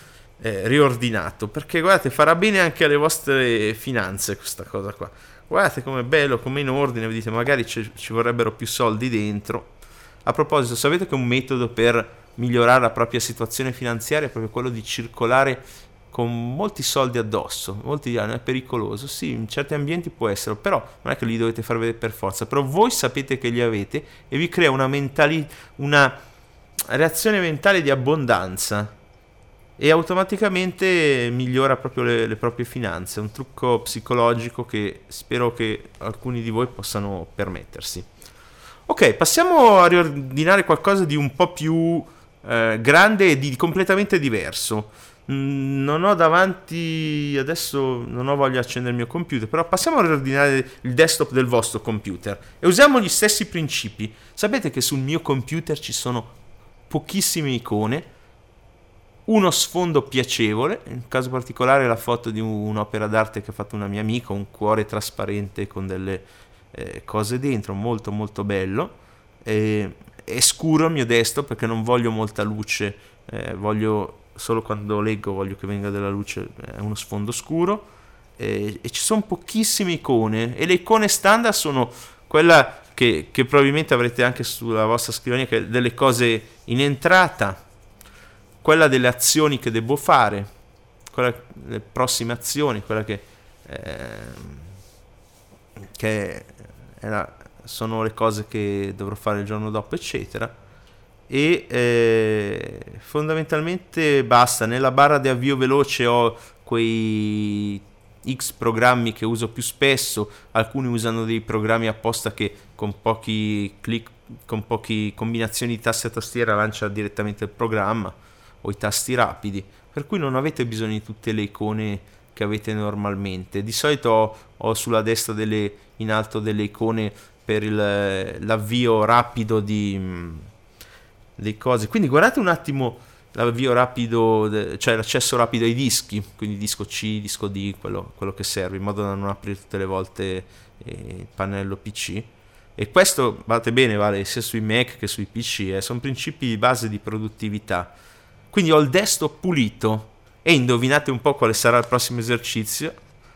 [SPEAKER 2] eh, riordinato, perché guardate, farà bene anche alle vostre finanze questa cosa qua. Guardate com'è bello, com'è in ordine, vedete, magari ci, ci vorrebbero più soldi dentro. A proposito, sapete che un metodo per migliorare la propria situazione finanziaria è proprio quello di circolare con molti soldi addosso, molti anni, è pericoloso, sì, in certi ambienti può essere, però non è che li dovete far vedere per forza, però voi sapete che li avete e vi crea una, mentali- una reazione mentale di abbondanza e automaticamente migliora proprio le, le, proprie finanze. Un trucco psicologico che spero che alcuni di voi possano permettersi. Ok, passiamo a riordinare qualcosa di un po' più eh, grande e di completamente diverso. Mm, non ho davanti adesso non ho voglia di accendere il mio computer però passiamo a riordinare il desktop del vostro computer e usiamo gli stessi principi sapete che sul mio computer ci sono pochissime icone uno sfondo piacevole, in caso particolare la foto di un'opera d'arte che ha fatto una mia amica, un cuore trasparente con delle eh, cose dentro, molto molto bello. E, è scuro il mio desktop perché non voglio molta luce, eh, voglio solo quando leggo voglio che venga della luce, è uno sfondo scuro. E, e, ci sono pochissime icone e le icone standard sono quella che, che probabilmente avrete anche sulla vostra scrivania, che delle cose in entrata quella delle azioni che devo fare, quella, le prossime azioni, quella che, eh, che era, sono le cose che dovrò fare il giorno dopo, eccetera. E eh, fondamentalmente basta. Nella barra di avvio veloce ho quei X programmi che uso più spesso, alcuni usano dei programmi apposta che con pochi clic, con poche combinazioni di tasti e tastiera lancia direttamente il programma o i tasti rapidi, per cui non avete bisogno di tutte le icone che avete normalmente. Di solito ho, sulla destra delle, in alto delle icone per il, l'avvio rapido di, di cose. Quindi guardate un attimo l'avvio rapido, cioè l'accesso rapido ai dischi, quindi disco C, disco D, quello, quello che serve, in modo da non aprire tutte le volte eh, il pannello PC. E questo, guardate bene, vale sia sui Mac che sui PC, eh, sono principi di base di produttività. Quindi ho il desktop pulito e indovinate un po' quale sarà il prossimo esercizio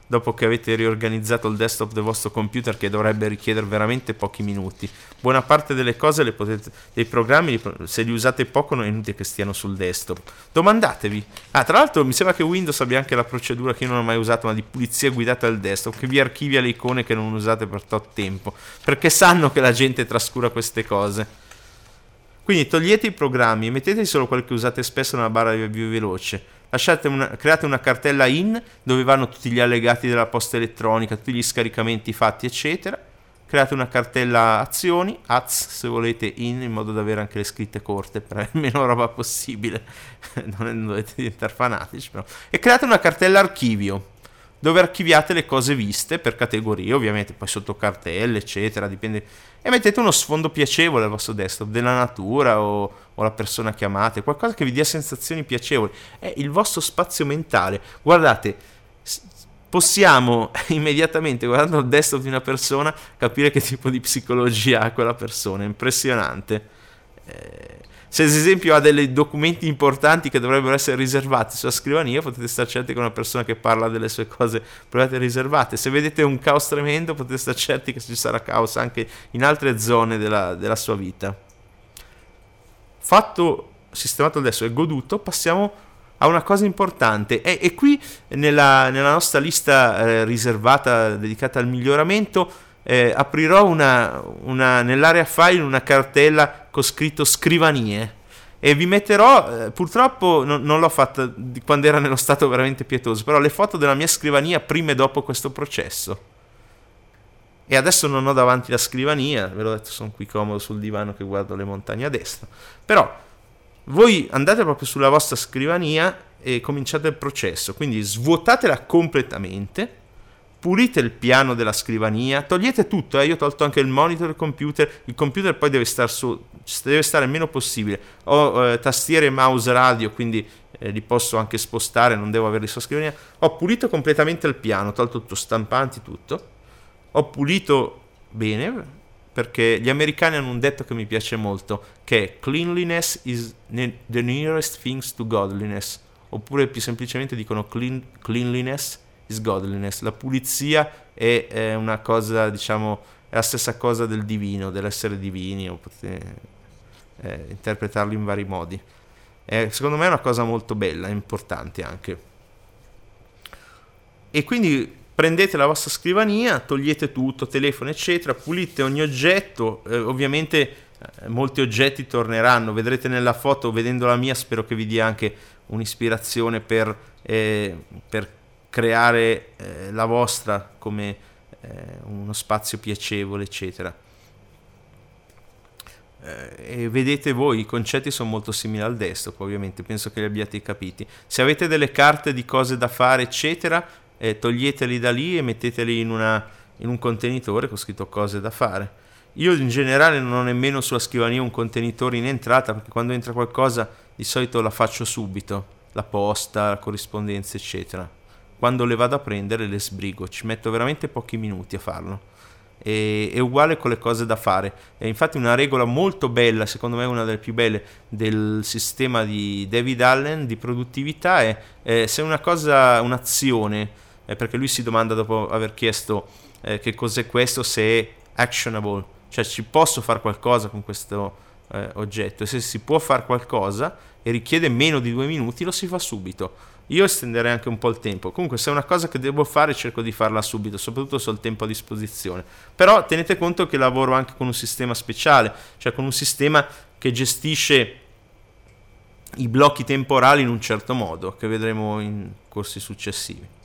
[SPEAKER 2] dopo che avete riorganizzato il desktop del vostro computer che dovrebbe richiedere veramente pochi minuti. Buona parte delle cose potete, dei programmi, se li usate poco non è inutile che stiano sul desktop. Domandatevi. Ah, tra l'altro mi sembra che Windows abbia anche la procedura che io non ho mai usato, ma di pulizia guidata del desktop, che vi archivia le icone che non usate per tot tempo, perché sanno che la gente trascura queste cose. Quindi togliete i programmi, mettete solo quelli che usate spesso nella barra di avvio veloce. Una, create una cartella in dove vanno tutti gli allegati della posta elettronica, tutti gli scaricamenti fatti, eccetera. Create una cartella azioni, az se volete in, in modo da avere anche le scritte corte per avere meno roba possibile. non dovete diventare fanatici, però. E create una cartella archivio dove archiviate le cose viste per categorie, ovviamente poi sotto cartelle, eccetera, dipende. E mettete uno sfondo piacevole al vostro desktop, della natura o, o la persona che amate, qualcosa che vi dia sensazioni piacevoli. È il vostro spazio mentale. Guardate, possiamo immediatamente, guardando il desktop di una persona, capire che tipo di psicologia ha quella persona. Impressionante. Eh, se ad esempio ha dei documenti importanti che dovrebbero essere riservati sulla scrivania, potete stare certi che una persona che parla delle sue cose provate riservate. Se vedete un caos tremendo, potete stare certi che ci sarà caos anche in altre zone della, della sua vita. Fatto, sistemato adesso e goduto, passiamo a una cosa importante. E, e qui nella, nella, nostra lista eh, riservata dedicata al miglioramento eh, aprirò una, una, nell'area file una cartella con scritto scrivanie e vi metterò, eh, purtroppo non, non, l'ho fatta quando era nello stato veramente pietoso, però le foto della mia scrivania prima e dopo questo processo. E adesso non ho davanti la scrivania, ve l'ho detto, sono qui comodo sul divano che guardo le montagne a destra. Però voi andate proprio sulla vostra scrivania e cominciate il processo, quindi svuotatela completamente pulite il piano della scrivania, togliete tutto, eh? io ho tolto anche il monitor, il computer, il computer poi deve stare su, deve stare il meno possibile, ho eh, tastiere mouse radio, quindi eh, li posso anche spostare, non devo averli sulla scrivania, ho pulito completamente il piano, ho tolto tutto, stampanti, tutto, ho pulito bene, perché gli americani hanno un detto che mi piace molto, che è cleanliness is the nearest things to godliness, oppure più semplicemente dicono clean, cleanliness is godliness, la pulizia è, è, una cosa, diciamo, è la stessa cosa del divino, dell'essere divini, o potete eh, interpretarlo in vari modi. Eh, secondo me è una cosa molto bella, importante anche. E quindi prendete la vostra scrivania, togliete tutto, telefono, eccetera, pulite ogni oggetto, eh, ovviamente eh, molti oggetti torneranno, vedrete nella foto, vedendo la mia, spero che vi dia anche un'ispirazione per, eh, per creare eh, la vostra come eh, uno spazio piacevole, eccetera. Eh, e vedete voi, i concetti sono molto simili al desktop, ovviamente, penso che li abbiate capiti. Se avete delle carte di cose da fare, eccetera, eh, toglieteli da lì e metteteli in, una, in un contenitore con scritto cose da fare. Io in generale non ho nemmeno sulla scrivania un contenitore in entrata perché quando entra qualcosa di solito la faccio subito, la posta, la corrispondenza, eccetera quando le vado a prendere le sbrigo, ci metto veramente pochi minuti a farlo. E, è uguale con le cose da fare. E infatti una regola molto bella, secondo me una delle più belle del sistema di David Allen di produttività è eh, se una cosa, un'azione, eh, perché lui si domanda dopo aver chiesto eh, che cos'è questo, se è actionable, cioè ci posso fare qualcosa con questo eh, oggetto e se si può fare qualcosa e richiede meno di due minuti lo si fa subito io estenderei anche un po' il tempo. Comunque, se è una cosa che devo fare, cerco di farla subito, soprattutto se ho il tempo a disposizione. Però tenete conto che lavoro anche con un sistema speciale, cioè con un sistema che gestisce i blocchi temporali in un certo modo, che vedremo in corsi successivi.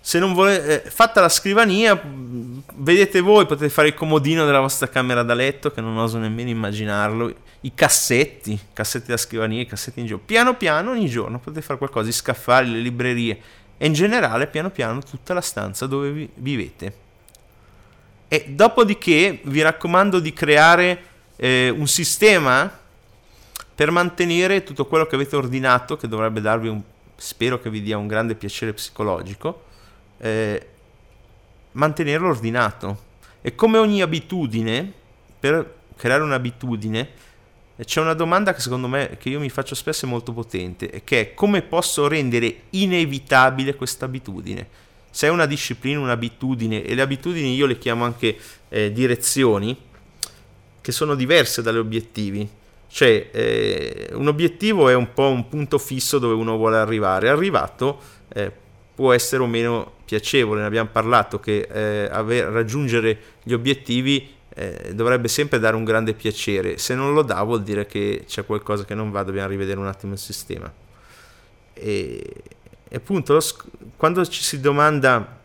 [SPEAKER 2] Se non volete, eh, fatta la scrivania, vedete voi, potete fare il comodino della vostra camera da letto, che non oso nemmeno immaginarlo i cassetti, cassetti da scrivania, i cassetti in giro. Piano piano ogni giorno potete fare qualcosa, i scaffali, le librerie e in generale piano piano tutta la stanza dove vi vivete. E dopodiché vi raccomando di creare eh, un sistema per mantenere tutto quello che avete ordinato, che dovrebbe darvi un, spero che vi dia un grande piacere psicologico, eh, mantenerlo ordinato. E come ogni abitudine, per creare un'abitudine, c'è una domanda che secondo me che io mi faccio spesso è molto potente, che è come posso rendere inevitabile questa abitudine? Se è una disciplina, un'abitudine, e le abitudini io le chiamo anche eh, direzioni, che sono diverse dalle obiettivi. Cioè, eh, un obiettivo è un po' un punto fisso dove uno vuole arrivare. Arrivato eh, può essere o meno piacevole, ne abbiamo parlato, che eh, aver, raggiungere gli obiettivi eh, dovrebbe sempre dare un grande piacere. Se non lo dà vuol dire che c'è qualcosa che non va, dobbiamo rivedere un attimo il sistema. E, e appunto, sc- quando ci si domanda,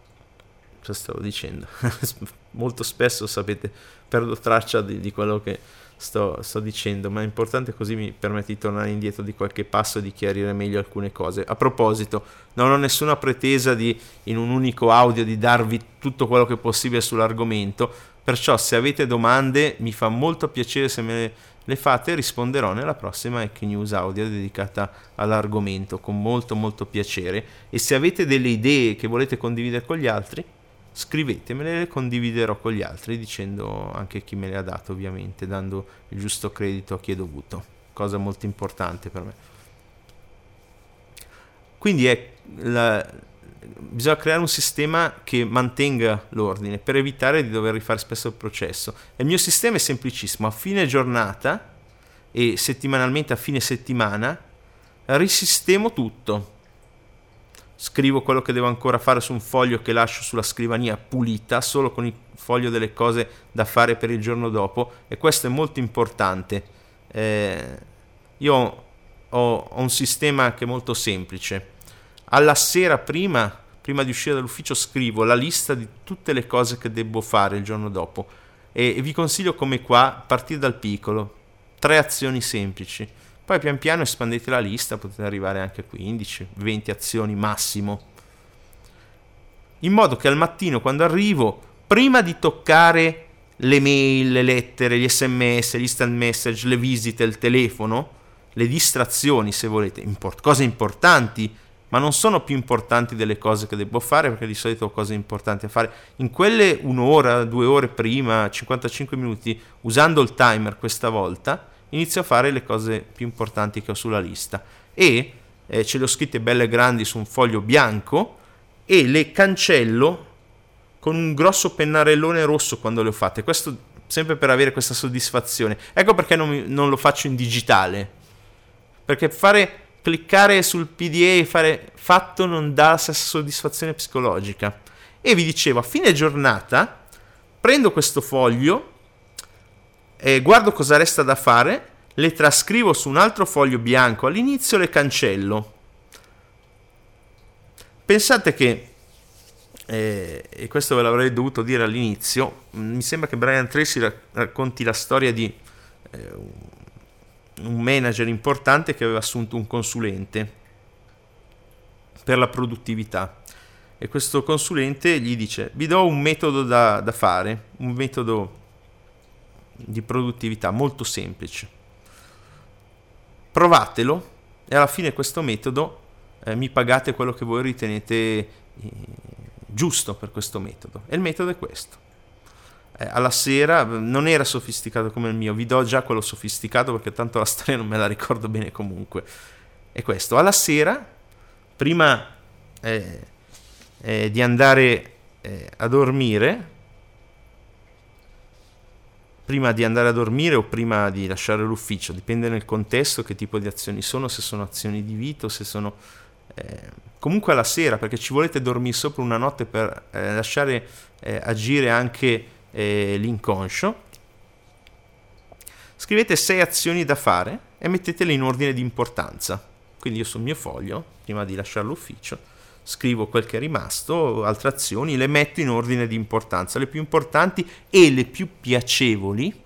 [SPEAKER 2] cosa stavo dicendo? Molto spesso, sapete, perdo traccia di, di quello che sto, sto, dicendo, ma è importante così mi permette di tornare indietro di qualche passo e di chiarire meglio alcune cose. A proposito, non ho nessuna pretesa di, in un unico audio, di darvi tutto quello che è possibile sull'argomento, Perciò se avete domande mi fa molto piacere se me le fate risponderò nella prossima Hack News audio dedicata all'argomento con molto molto piacere e se avete delle idee che volete condividere con gli altri scrivetemele le condividerò con gli altri dicendo anche chi me le ha dato ovviamente dando il giusto credito a chi è dovuto cosa molto importante per me quindi è la, bisogna creare un sistema che mantenga l'ordine per evitare di dover rifare spesso il processo. E il mio sistema è semplicissimo, a fine giornata e settimanalmente a fine settimana risistemo tutto. Scrivo quello che devo ancora fare su un foglio che lascio sulla scrivania pulita, solo con il foglio delle cose da fare per il giorno dopo e questo è molto importante. Eh, io ho, ho un sistema che è molto semplice alla sera prima, prima di uscire dall'ufficio scrivo la lista di tutte le cose che devo fare il giorno dopo e, e vi consiglio come qua partire dal piccolo, tre azioni semplici. Poi pian piano espandete la lista, potete arrivare anche a 15, 20 azioni massimo. In modo che al mattino quando arrivo, prima di toccare le mail, le lettere, gli sms, gli instant message, le visite, il telefono, le distrazioni se volete, import- cose importanti ma non sono più importanti delle cose che devo fare perché di solito ho cose importanti da fare. In quelle un'ora, due ore prima, 55 minuti, usando il timer questa volta, inizio a fare le cose più importanti che ho sulla lista e eh, ce le ho scritte belle grandi su un foglio bianco e le cancello con un grosso pennarellone rosso quando le ho fatte. Questo sempre per avere questa soddisfazione. Ecco perché non, non lo faccio in digitale. Perché fare cliccare sul PDA e fare fatto non dà la stessa soddisfazione psicologica. E vi dicevo, a fine giornata prendo questo foglio, e guardo cosa resta da fare, le trascrivo su un altro foglio bianco, all'inizio le cancello. Pensate che, eh, e questo ve l'avrei dovuto dire all'inizio, mi sembra che Brian Tracy racconti la storia di eh, un manager importante che aveva assunto un consulente per la produttività e questo consulente gli dice vi do un metodo da, da fare, un metodo di produttività molto semplice. Provatelo e alla fine questo metodo eh, mi pagate quello che voi ritenete eh, giusto per questo metodo. E il metodo è questo. Eh, alla sera non era sofisticato come il mio, vi do già quello sofisticato perché tanto la storia non me la ricordo bene comunque. È questo, alla sera, prima eh, eh, di andare eh, a dormire, prima di andare a dormire o prima di lasciare l'ufficio, dipende nel contesto che tipo di azioni sono, se sono azioni di vita o se sono... Eh, comunque alla sera, perché ci volete dormire sopra una notte per eh, lasciare eh, agire anche eh, l'inconscio. Scrivete sei azioni da fare e mettetele in ordine di importanza. Quindi io sul mio foglio, prima di lasciare l'ufficio, scrivo quel che è rimasto, altre azioni, le metto in ordine di importanza, le più importanti e le più piacevoli.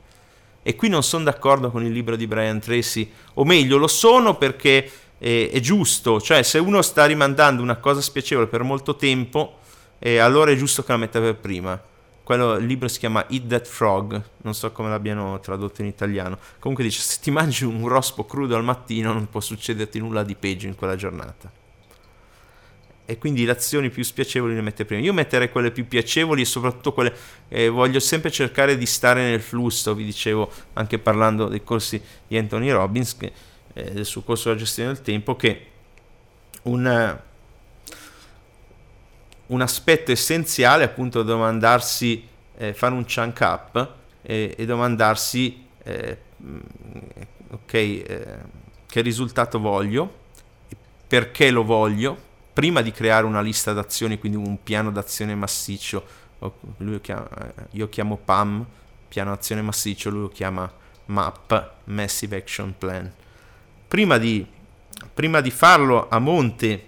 [SPEAKER 2] E qui non sono d'accordo con il libro di Brian Tracy, o meglio, lo sono perché è, è giusto, cioè se uno sta rimandando una cosa spiacevole per molto tempo, eh, allora è giusto che la metta per prima. Quello, il libro si chiama Eat That Frog, non so come l'abbiano tradotto in italiano. Comunque dice, se ti mangi un rospo crudo al mattino non può succederti nulla di peggio in quella giornata. E quindi le azioni più spiacevoli le mette prima. Io metterei quelle più piacevoli e soprattutto quelle... Eh, voglio sempre cercare di stare nel flusso, vi dicevo anche parlando dei corsi di Anthony Robbins, che, eh, del suo corso della gestione del tempo, che una un aspetto essenziale appunto domandarsi, eh, fare un chunk up e, e domandarsi eh, ok eh, che risultato voglio, perché lo voglio, prima di creare una lista d'azioni, quindi un piano d'azione massiccio, chiama, io chiamo PAM, piano d'azione massiccio, lui lo chiama MAP, Massive Action Plan. Prima di, prima di farlo a monte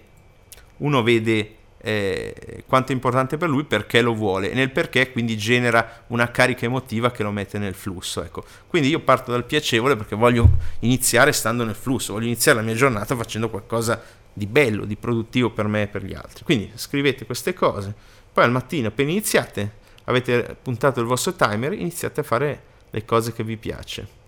[SPEAKER 2] uno vede eh, quanto è importante per lui perché lo vuole e nel perché quindi genera una carica emotiva che lo mette nel flusso ecco. quindi io parto dal piacevole perché voglio iniziare stando nel flusso voglio iniziare la mia giornata facendo qualcosa di bello di produttivo per me e per gli altri quindi scrivete queste cose poi al mattino appena iniziate avete puntato il vostro timer iniziate a fare le cose che vi piace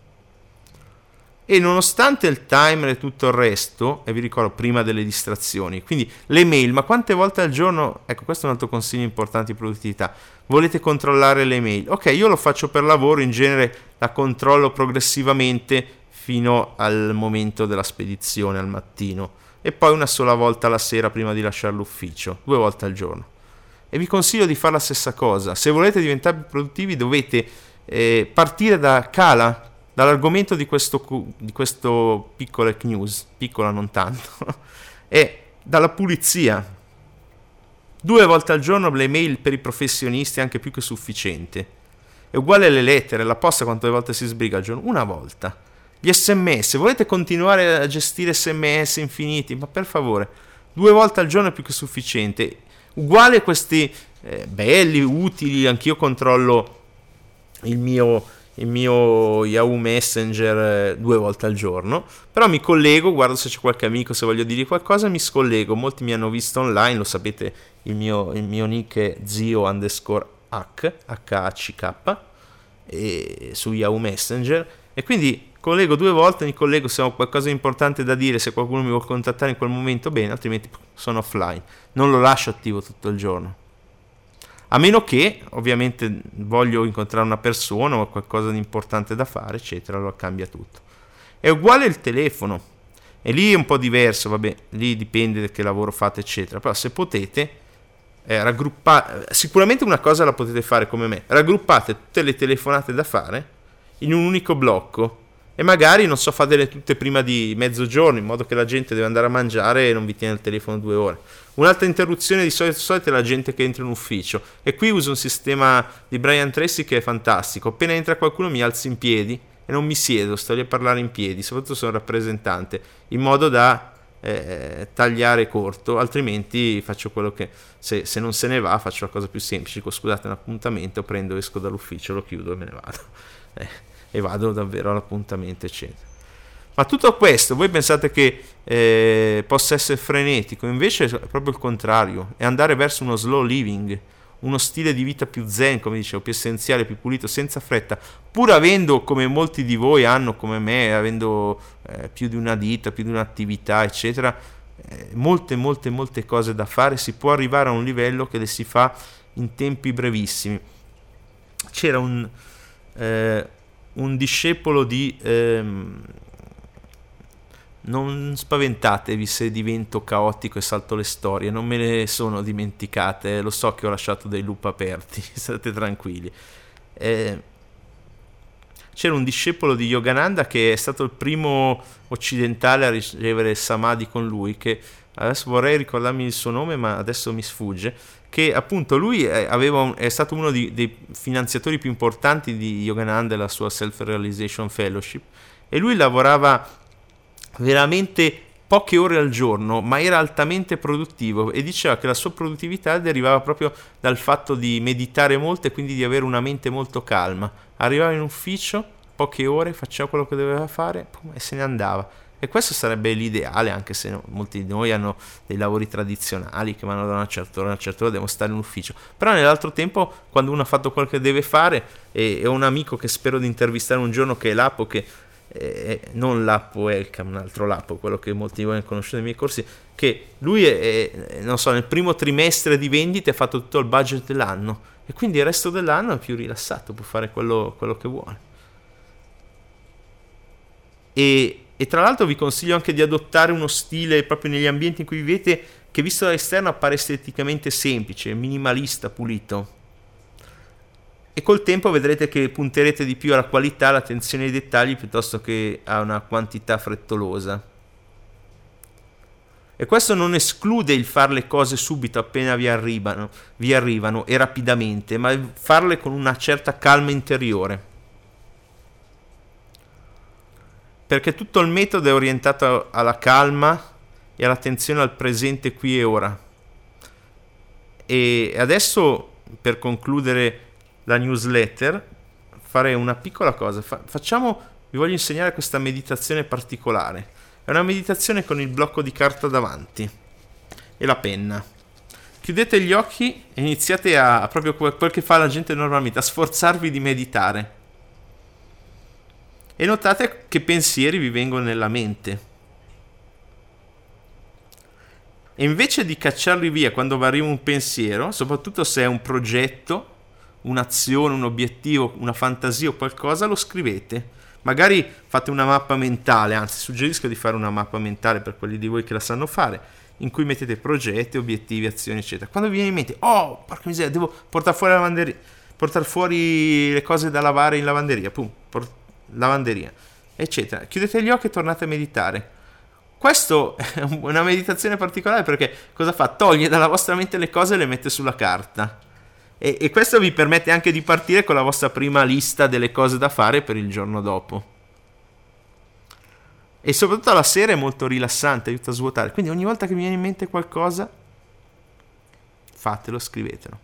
[SPEAKER 2] e nonostante il timer e tutto il resto, e vi ricordo prima delle distrazioni, quindi le mail, ma quante volte al giorno, ecco questo è un altro consiglio importante di produttività, volete controllare le mail? Ok, io lo faccio per lavoro, in genere la controllo progressivamente fino al momento della spedizione al mattino e poi una sola volta la sera prima di lasciare l'ufficio, due volte al giorno. E vi consiglio di fare la stessa cosa, se volete diventare più produttivi dovete eh, partire da Cala, dall'argomento di questo, di questo piccolo news, piccola non tanto, è dalla pulizia. Due volte al giorno le mail per i professionisti è anche più che sufficiente. È uguale alle lettere, la posta quante volte si sbriga al giorno? Una volta. Gli sms, volete continuare a gestire sms infiniti? Ma per favore, due volte al giorno è più che sufficiente. Uguale questi eh, belli, utili, anch'io controllo il mio il mio Yahoo Messenger eh, due volte al giorno, però mi collego, guardo se c'è qualche amico, se voglio dire qualcosa, mi scollego, molti mi hanno visto online, lo sapete, il mio, il mio nick è zio underscore h, h-h-c-k, e, su Yahoo Messenger, e quindi collego due volte, mi collego se ho qualcosa di importante da dire, se qualcuno mi vuole contattare in quel momento, bene, altrimenti sono offline, non lo lascio attivo tutto il giorno. A meno che, ovviamente, voglio incontrare una persona o qualcosa di importante da fare, eccetera, allora cambia tutto. È uguale il telefono. E lì è un po' diverso, vabbè, lì dipende da che lavoro fate, eccetera. Però se potete, eh, raggruppate, sicuramente una cosa la potete fare come me, raggruppate tutte le telefonate da fare in un unico blocco e magari, non so, fatele tutte prima di mezzogiorno, in modo che la gente deve andare a mangiare e non vi tiene il telefono due ore. Un'altra interruzione di solito, solito è la gente che entra in ufficio e qui uso un sistema di Brian Tracy che è fantastico. Appena entra qualcuno mi alzo in piedi e non mi siedo, sto lì a parlare in piedi, soprattutto sono rappresentante, in modo da eh, tagliare corto, altrimenti faccio quello che se, se, non se ne va faccio la cosa più semplice, scusate un appuntamento, prendo, esco dall'ufficio, lo chiudo e me ne vado. Eh, e vado davvero all'appuntamento, eccetera. Ma tutto questo, voi pensate che eh, possa essere frenetico, invece è proprio il contrario, è andare verso uno slow living, uno stile di vita più zen, come dicevo, più essenziale, più pulito, senza fretta, pur avendo, come molti di voi hanno come me, avendo eh, più di una ditta, più di un'attività, eccetera, eh, molte, molte, molte cose da fare, si può arrivare a un livello che le si fa in tempi brevissimi. C'era un, eh, un discepolo di... Ehm, non spaventatevi se divento caotico e salto le storie, non me ne sono dimenticate, lo so che ho lasciato dei loop aperti, state tranquilli. Eh, c'era un discepolo di Yogananda che è stato il primo occidentale a ricevere samadhi con lui, che adesso vorrei ricordarmi il suo nome, ma adesso mi sfugge, che appunto lui un, è stato uno di, dei finanziatori più importanti di Yogananda e la sua Self-Realization Fellowship, e lui lavorava veramente poche ore al giorno, ma era altamente produttivo e diceva che la sua produttività derivava proprio dal fatto di meditare molto e quindi di avere una mente molto calma. Arrivava in ufficio, poche ore, faceva quello che doveva fare e se ne andava. E questo sarebbe l'ideale, anche se molti di noi hanno dei lavori tradizionali che vanno da una certa ora a una certa ora, devono stare in ufficio. Però nell'altro tempo, quando uno ha fatto quello che deve fare, e, ho un amico che spero di intervistare un giorno che è Lapo, che eh, non l'Appo Welcome, un altro Lappo, quello che molti di voi hanno conosciuto nei miei corsi, che lui è, è, non so, nel primo trimestre di vendite ha fatto tutto il budget dell'anno e quindi il resto dell'anno è più rilassato, può fare quello, quello che vuole. E, e tra l'altro vi consiglio anche di adottare uno stile proprio negli ambienti in cui vivete che visto dall'esterno appare esteticamente semplice, minimalista, pulito e col tempo vedrete che punterete di più alla qualità, all'attenzione ai dettagli piuttosto che a una quantità frettolosa. E questo non esclude il fare le cose subito appena vi arrivano, vi arrivano e rapidamente, ma farle con una certa calma interiore. Perché tutto il metodo è orientato alla calma e all'attenzione al presente qui e ora. E adesso, per concludere la newsletter, fare una piccola cosa. Fa- facciamo, vi voglio insegnare questa meditazione particolare. È una meditazione con il blocco di carta davanti e la penna. Chiudete gli occhi e iniziate a, a proprio quel che fa la gente normalmente, a sforzarvi di meditare. E notate che pensieri vi vengono nella mente. E invece di cacciarli via quando vi arriva un pensiero, soprattutto se è un progetto, un'azione, un obiettivo, una fantasia o qualcosa, lo scrivete. Magari fate una mappa mentale, anzi suggerisco di fare una mappa mentale per quelli di voi che la sanno fare, in cui mettete progetti, obiettivi, azioni, eccetera. Quando vi viene in mente, oh, porca miseria, devo portare fuori la lavanderia, portare fuori le cose da lavare in lavanderia, pum, port- lavanderia, eccetera. Chiudete gli occhi e tornate a meditare. Questo è una meditazione particolare perché cosa fa? Toglie dalla vostra mente le cose e le mette sulla carta e, e questo vi permette anche di partire con la vostra prima lista delle cose da fare per il giorno dopo. E soprattutto la sera è molto rilassante, aiuta a svuotare. Quindi ogni volta che vi viene in mente qualcosa, fatelo, scrivetelo.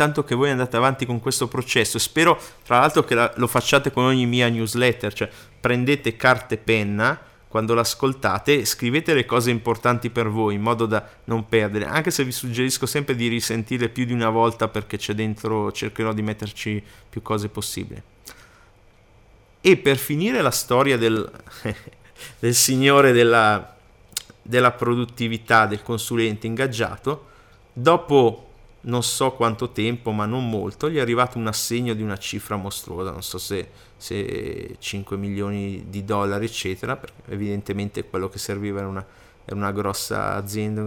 [SPEAKER 2] Tanto che voi andate avanti con questo processo. Spero, tra l'altro, che la, lo facciate con ogni mia newsletter, cioè prendete carta e penna quando l'ascoltate scrivete le cose importanti per voi in modo da non perdere, anche se vi suggerisco sempre di risentire più di una volta perché c'è dentro, cercherò di metterci più cose possibili. E per finire la storia del, del signore della, della produttività, del consulente ingaggiato, dopo non so quanto tempo, ma non molto, gli è arrivato un assegno di una cifra mostruosa, non so se, se 5 milioni di dollari, eccetera, perché evidentemente quello che serviva era una, era una grossa azienda,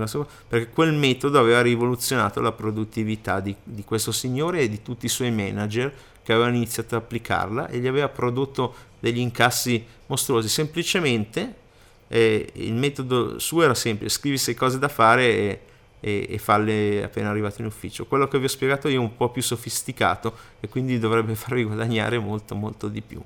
[SPEAKER 2] perché quel metodo aveva rivoluzionato la produttività di, di questo signore e di tutti i suoi manager che avevano iniziato ad applicarla e gli aveva prodotto degli incassi mostruosi. Semplicemente eh, il metodo suo era semplice, scrivi sei cose da fare e e, e farle appena arrivate in ufficio. Quello che vi ho spiegato io è un po' più sofisticato e quindi dovrebbe farvi guadagnare molto molto di più.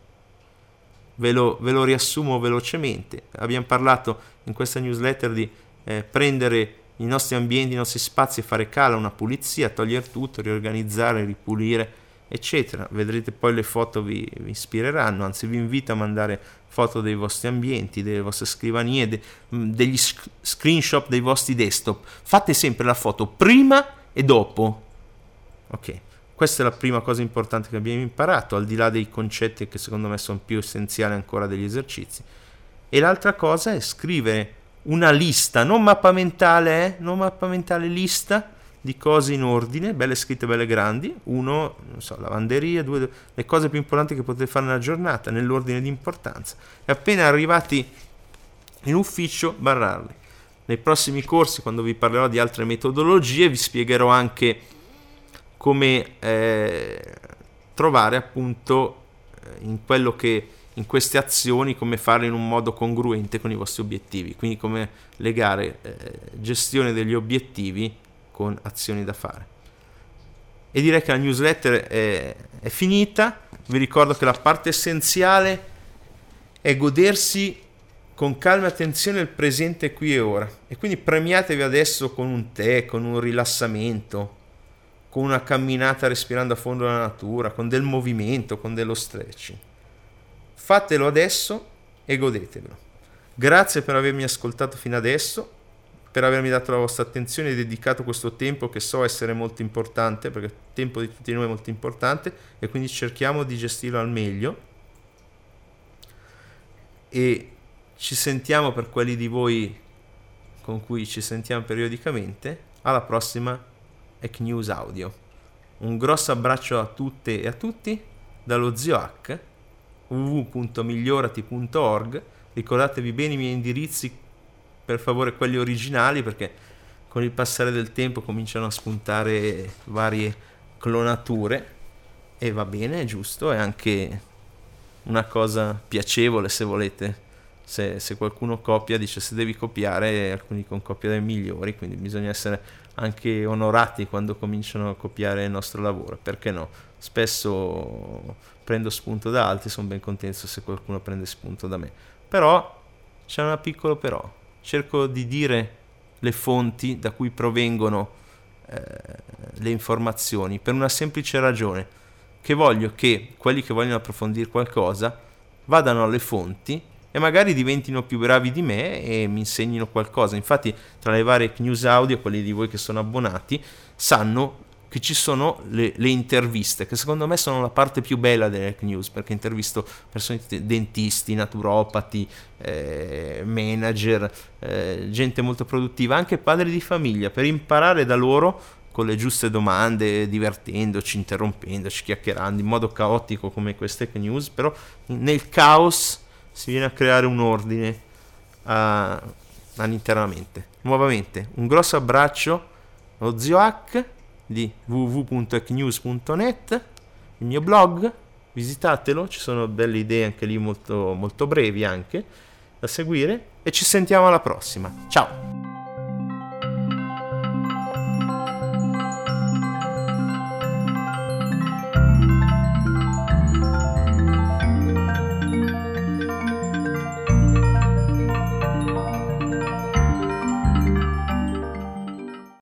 [SPEAKER 2] Ve lo, ve lo riassumo velocemente. Abbiamo parlato in questa newsletter di eh, prendere i nostri ambienti, i nostri spazi e fare cala, una pulizia, togliere tutto, riorganizzare, ripulire eccetera. Vedrete poi le foto vi, vi, ispireranno, anzi vi invito a mandare foto dei vostri ambienti, delle vostre scrivanie, de, mm, degli sc- screenshot dei vostri desktop. Fate sempre la foto prima e dopo. Ok, questa è la prima cosa importante che abbiamo imparato, al di là dei concetti che secondo me sono più essenziali ancora degli esercizi. E l'altra cosa è scrivere una lista, non mappa mentale, eh? non mappa mentale, lista di cose in ordine, belle scritte, belle grandi. Uno, non so, lavanderia, due, le cose più importanti che potete fare nella giornata, nell'ordine di importanza. E appena arrivati in ufficio, barrarli. Nei prossimi corsi, quando vi parlerò di altre metodologie, vi spiegherò anche come eh, trovare appunto eh, in quello che in queste azioni come farle in un modo congruente con i vostri obiettivi, quindi come legare eh, gestione degli obiettivi con azioni da fare. E direi che la newsletter è, è finita. Vi ricordo che la parte essenziale è godersi con calma e attenzione il presente qui e ora. E quindi premiatevi adesso con un tè, con un rilassamento, con una camminata respirando a fondo la natura, con del movimento, con dello stretching. Fatelo adesso e godetevelo. Grazie per avermi ascoltato fino adesso per avermi dato la vostra attenzione e dedicato questo tempo che so essere molto importante, perché il tempo di tutti noi è molto importante e quindi cerchiamo di gestirlo al meglio. E ci sentiamo per quelli di voi con cui ci sentiamo periodicamente. Alla prossima Ec News Audio. Un grosso abbraccio a tutte e a tutti dallo zio H www.migliorati.org. Ricordatevi bene i miei indirizzi per favore quelli originali perché con il passare del tempo cominciano a spuntare varie clonature e va bene, è giusto, è anche una cosa piacevole se volete. Se, se, qualcuno copia, dice se devi copiare, alcuni con copia dei migliori, quindi bisogna essere anche onorati quando cominciano a copiare il nostro lavoro, perché no? Spesso prendo spunto da altri, sono ben contento se qualcuno prende spunto da me. Però c'è una piccola però, cerco di dire le fonti da cui provengono eh, le informazioni per una semplice ragione, che voglio che quelli che vogliono approfondire qualcosa vadano alle fonti e magari diventino più bravi di me e mi insegnino qualcosa. Infatti, tra le varie news audio, quelli di voi che sono abbonati, sanno che ci sono le, le, interviste, che secondo me sono la parte più bella delle hack news, perché intervisto persone, dentisti, naturopati, eh, manager, eh, gente molto produttiva, anche padri di famiglia, per imparare da loro con le giuste domande, divertendoci, interrompendoci, chiacchierando in modo caotico come queste hack news, però nel caos si viene a creare un ordine uh, all'internamente. Nuovamente, un grosso abbraccio, lo zio H di www.ecnews.net, il mio blog, visitatelo, ci sono belle idee anche lì molto, molto brevi anche da seguire e ci sentiamo alla prossima. Ciao!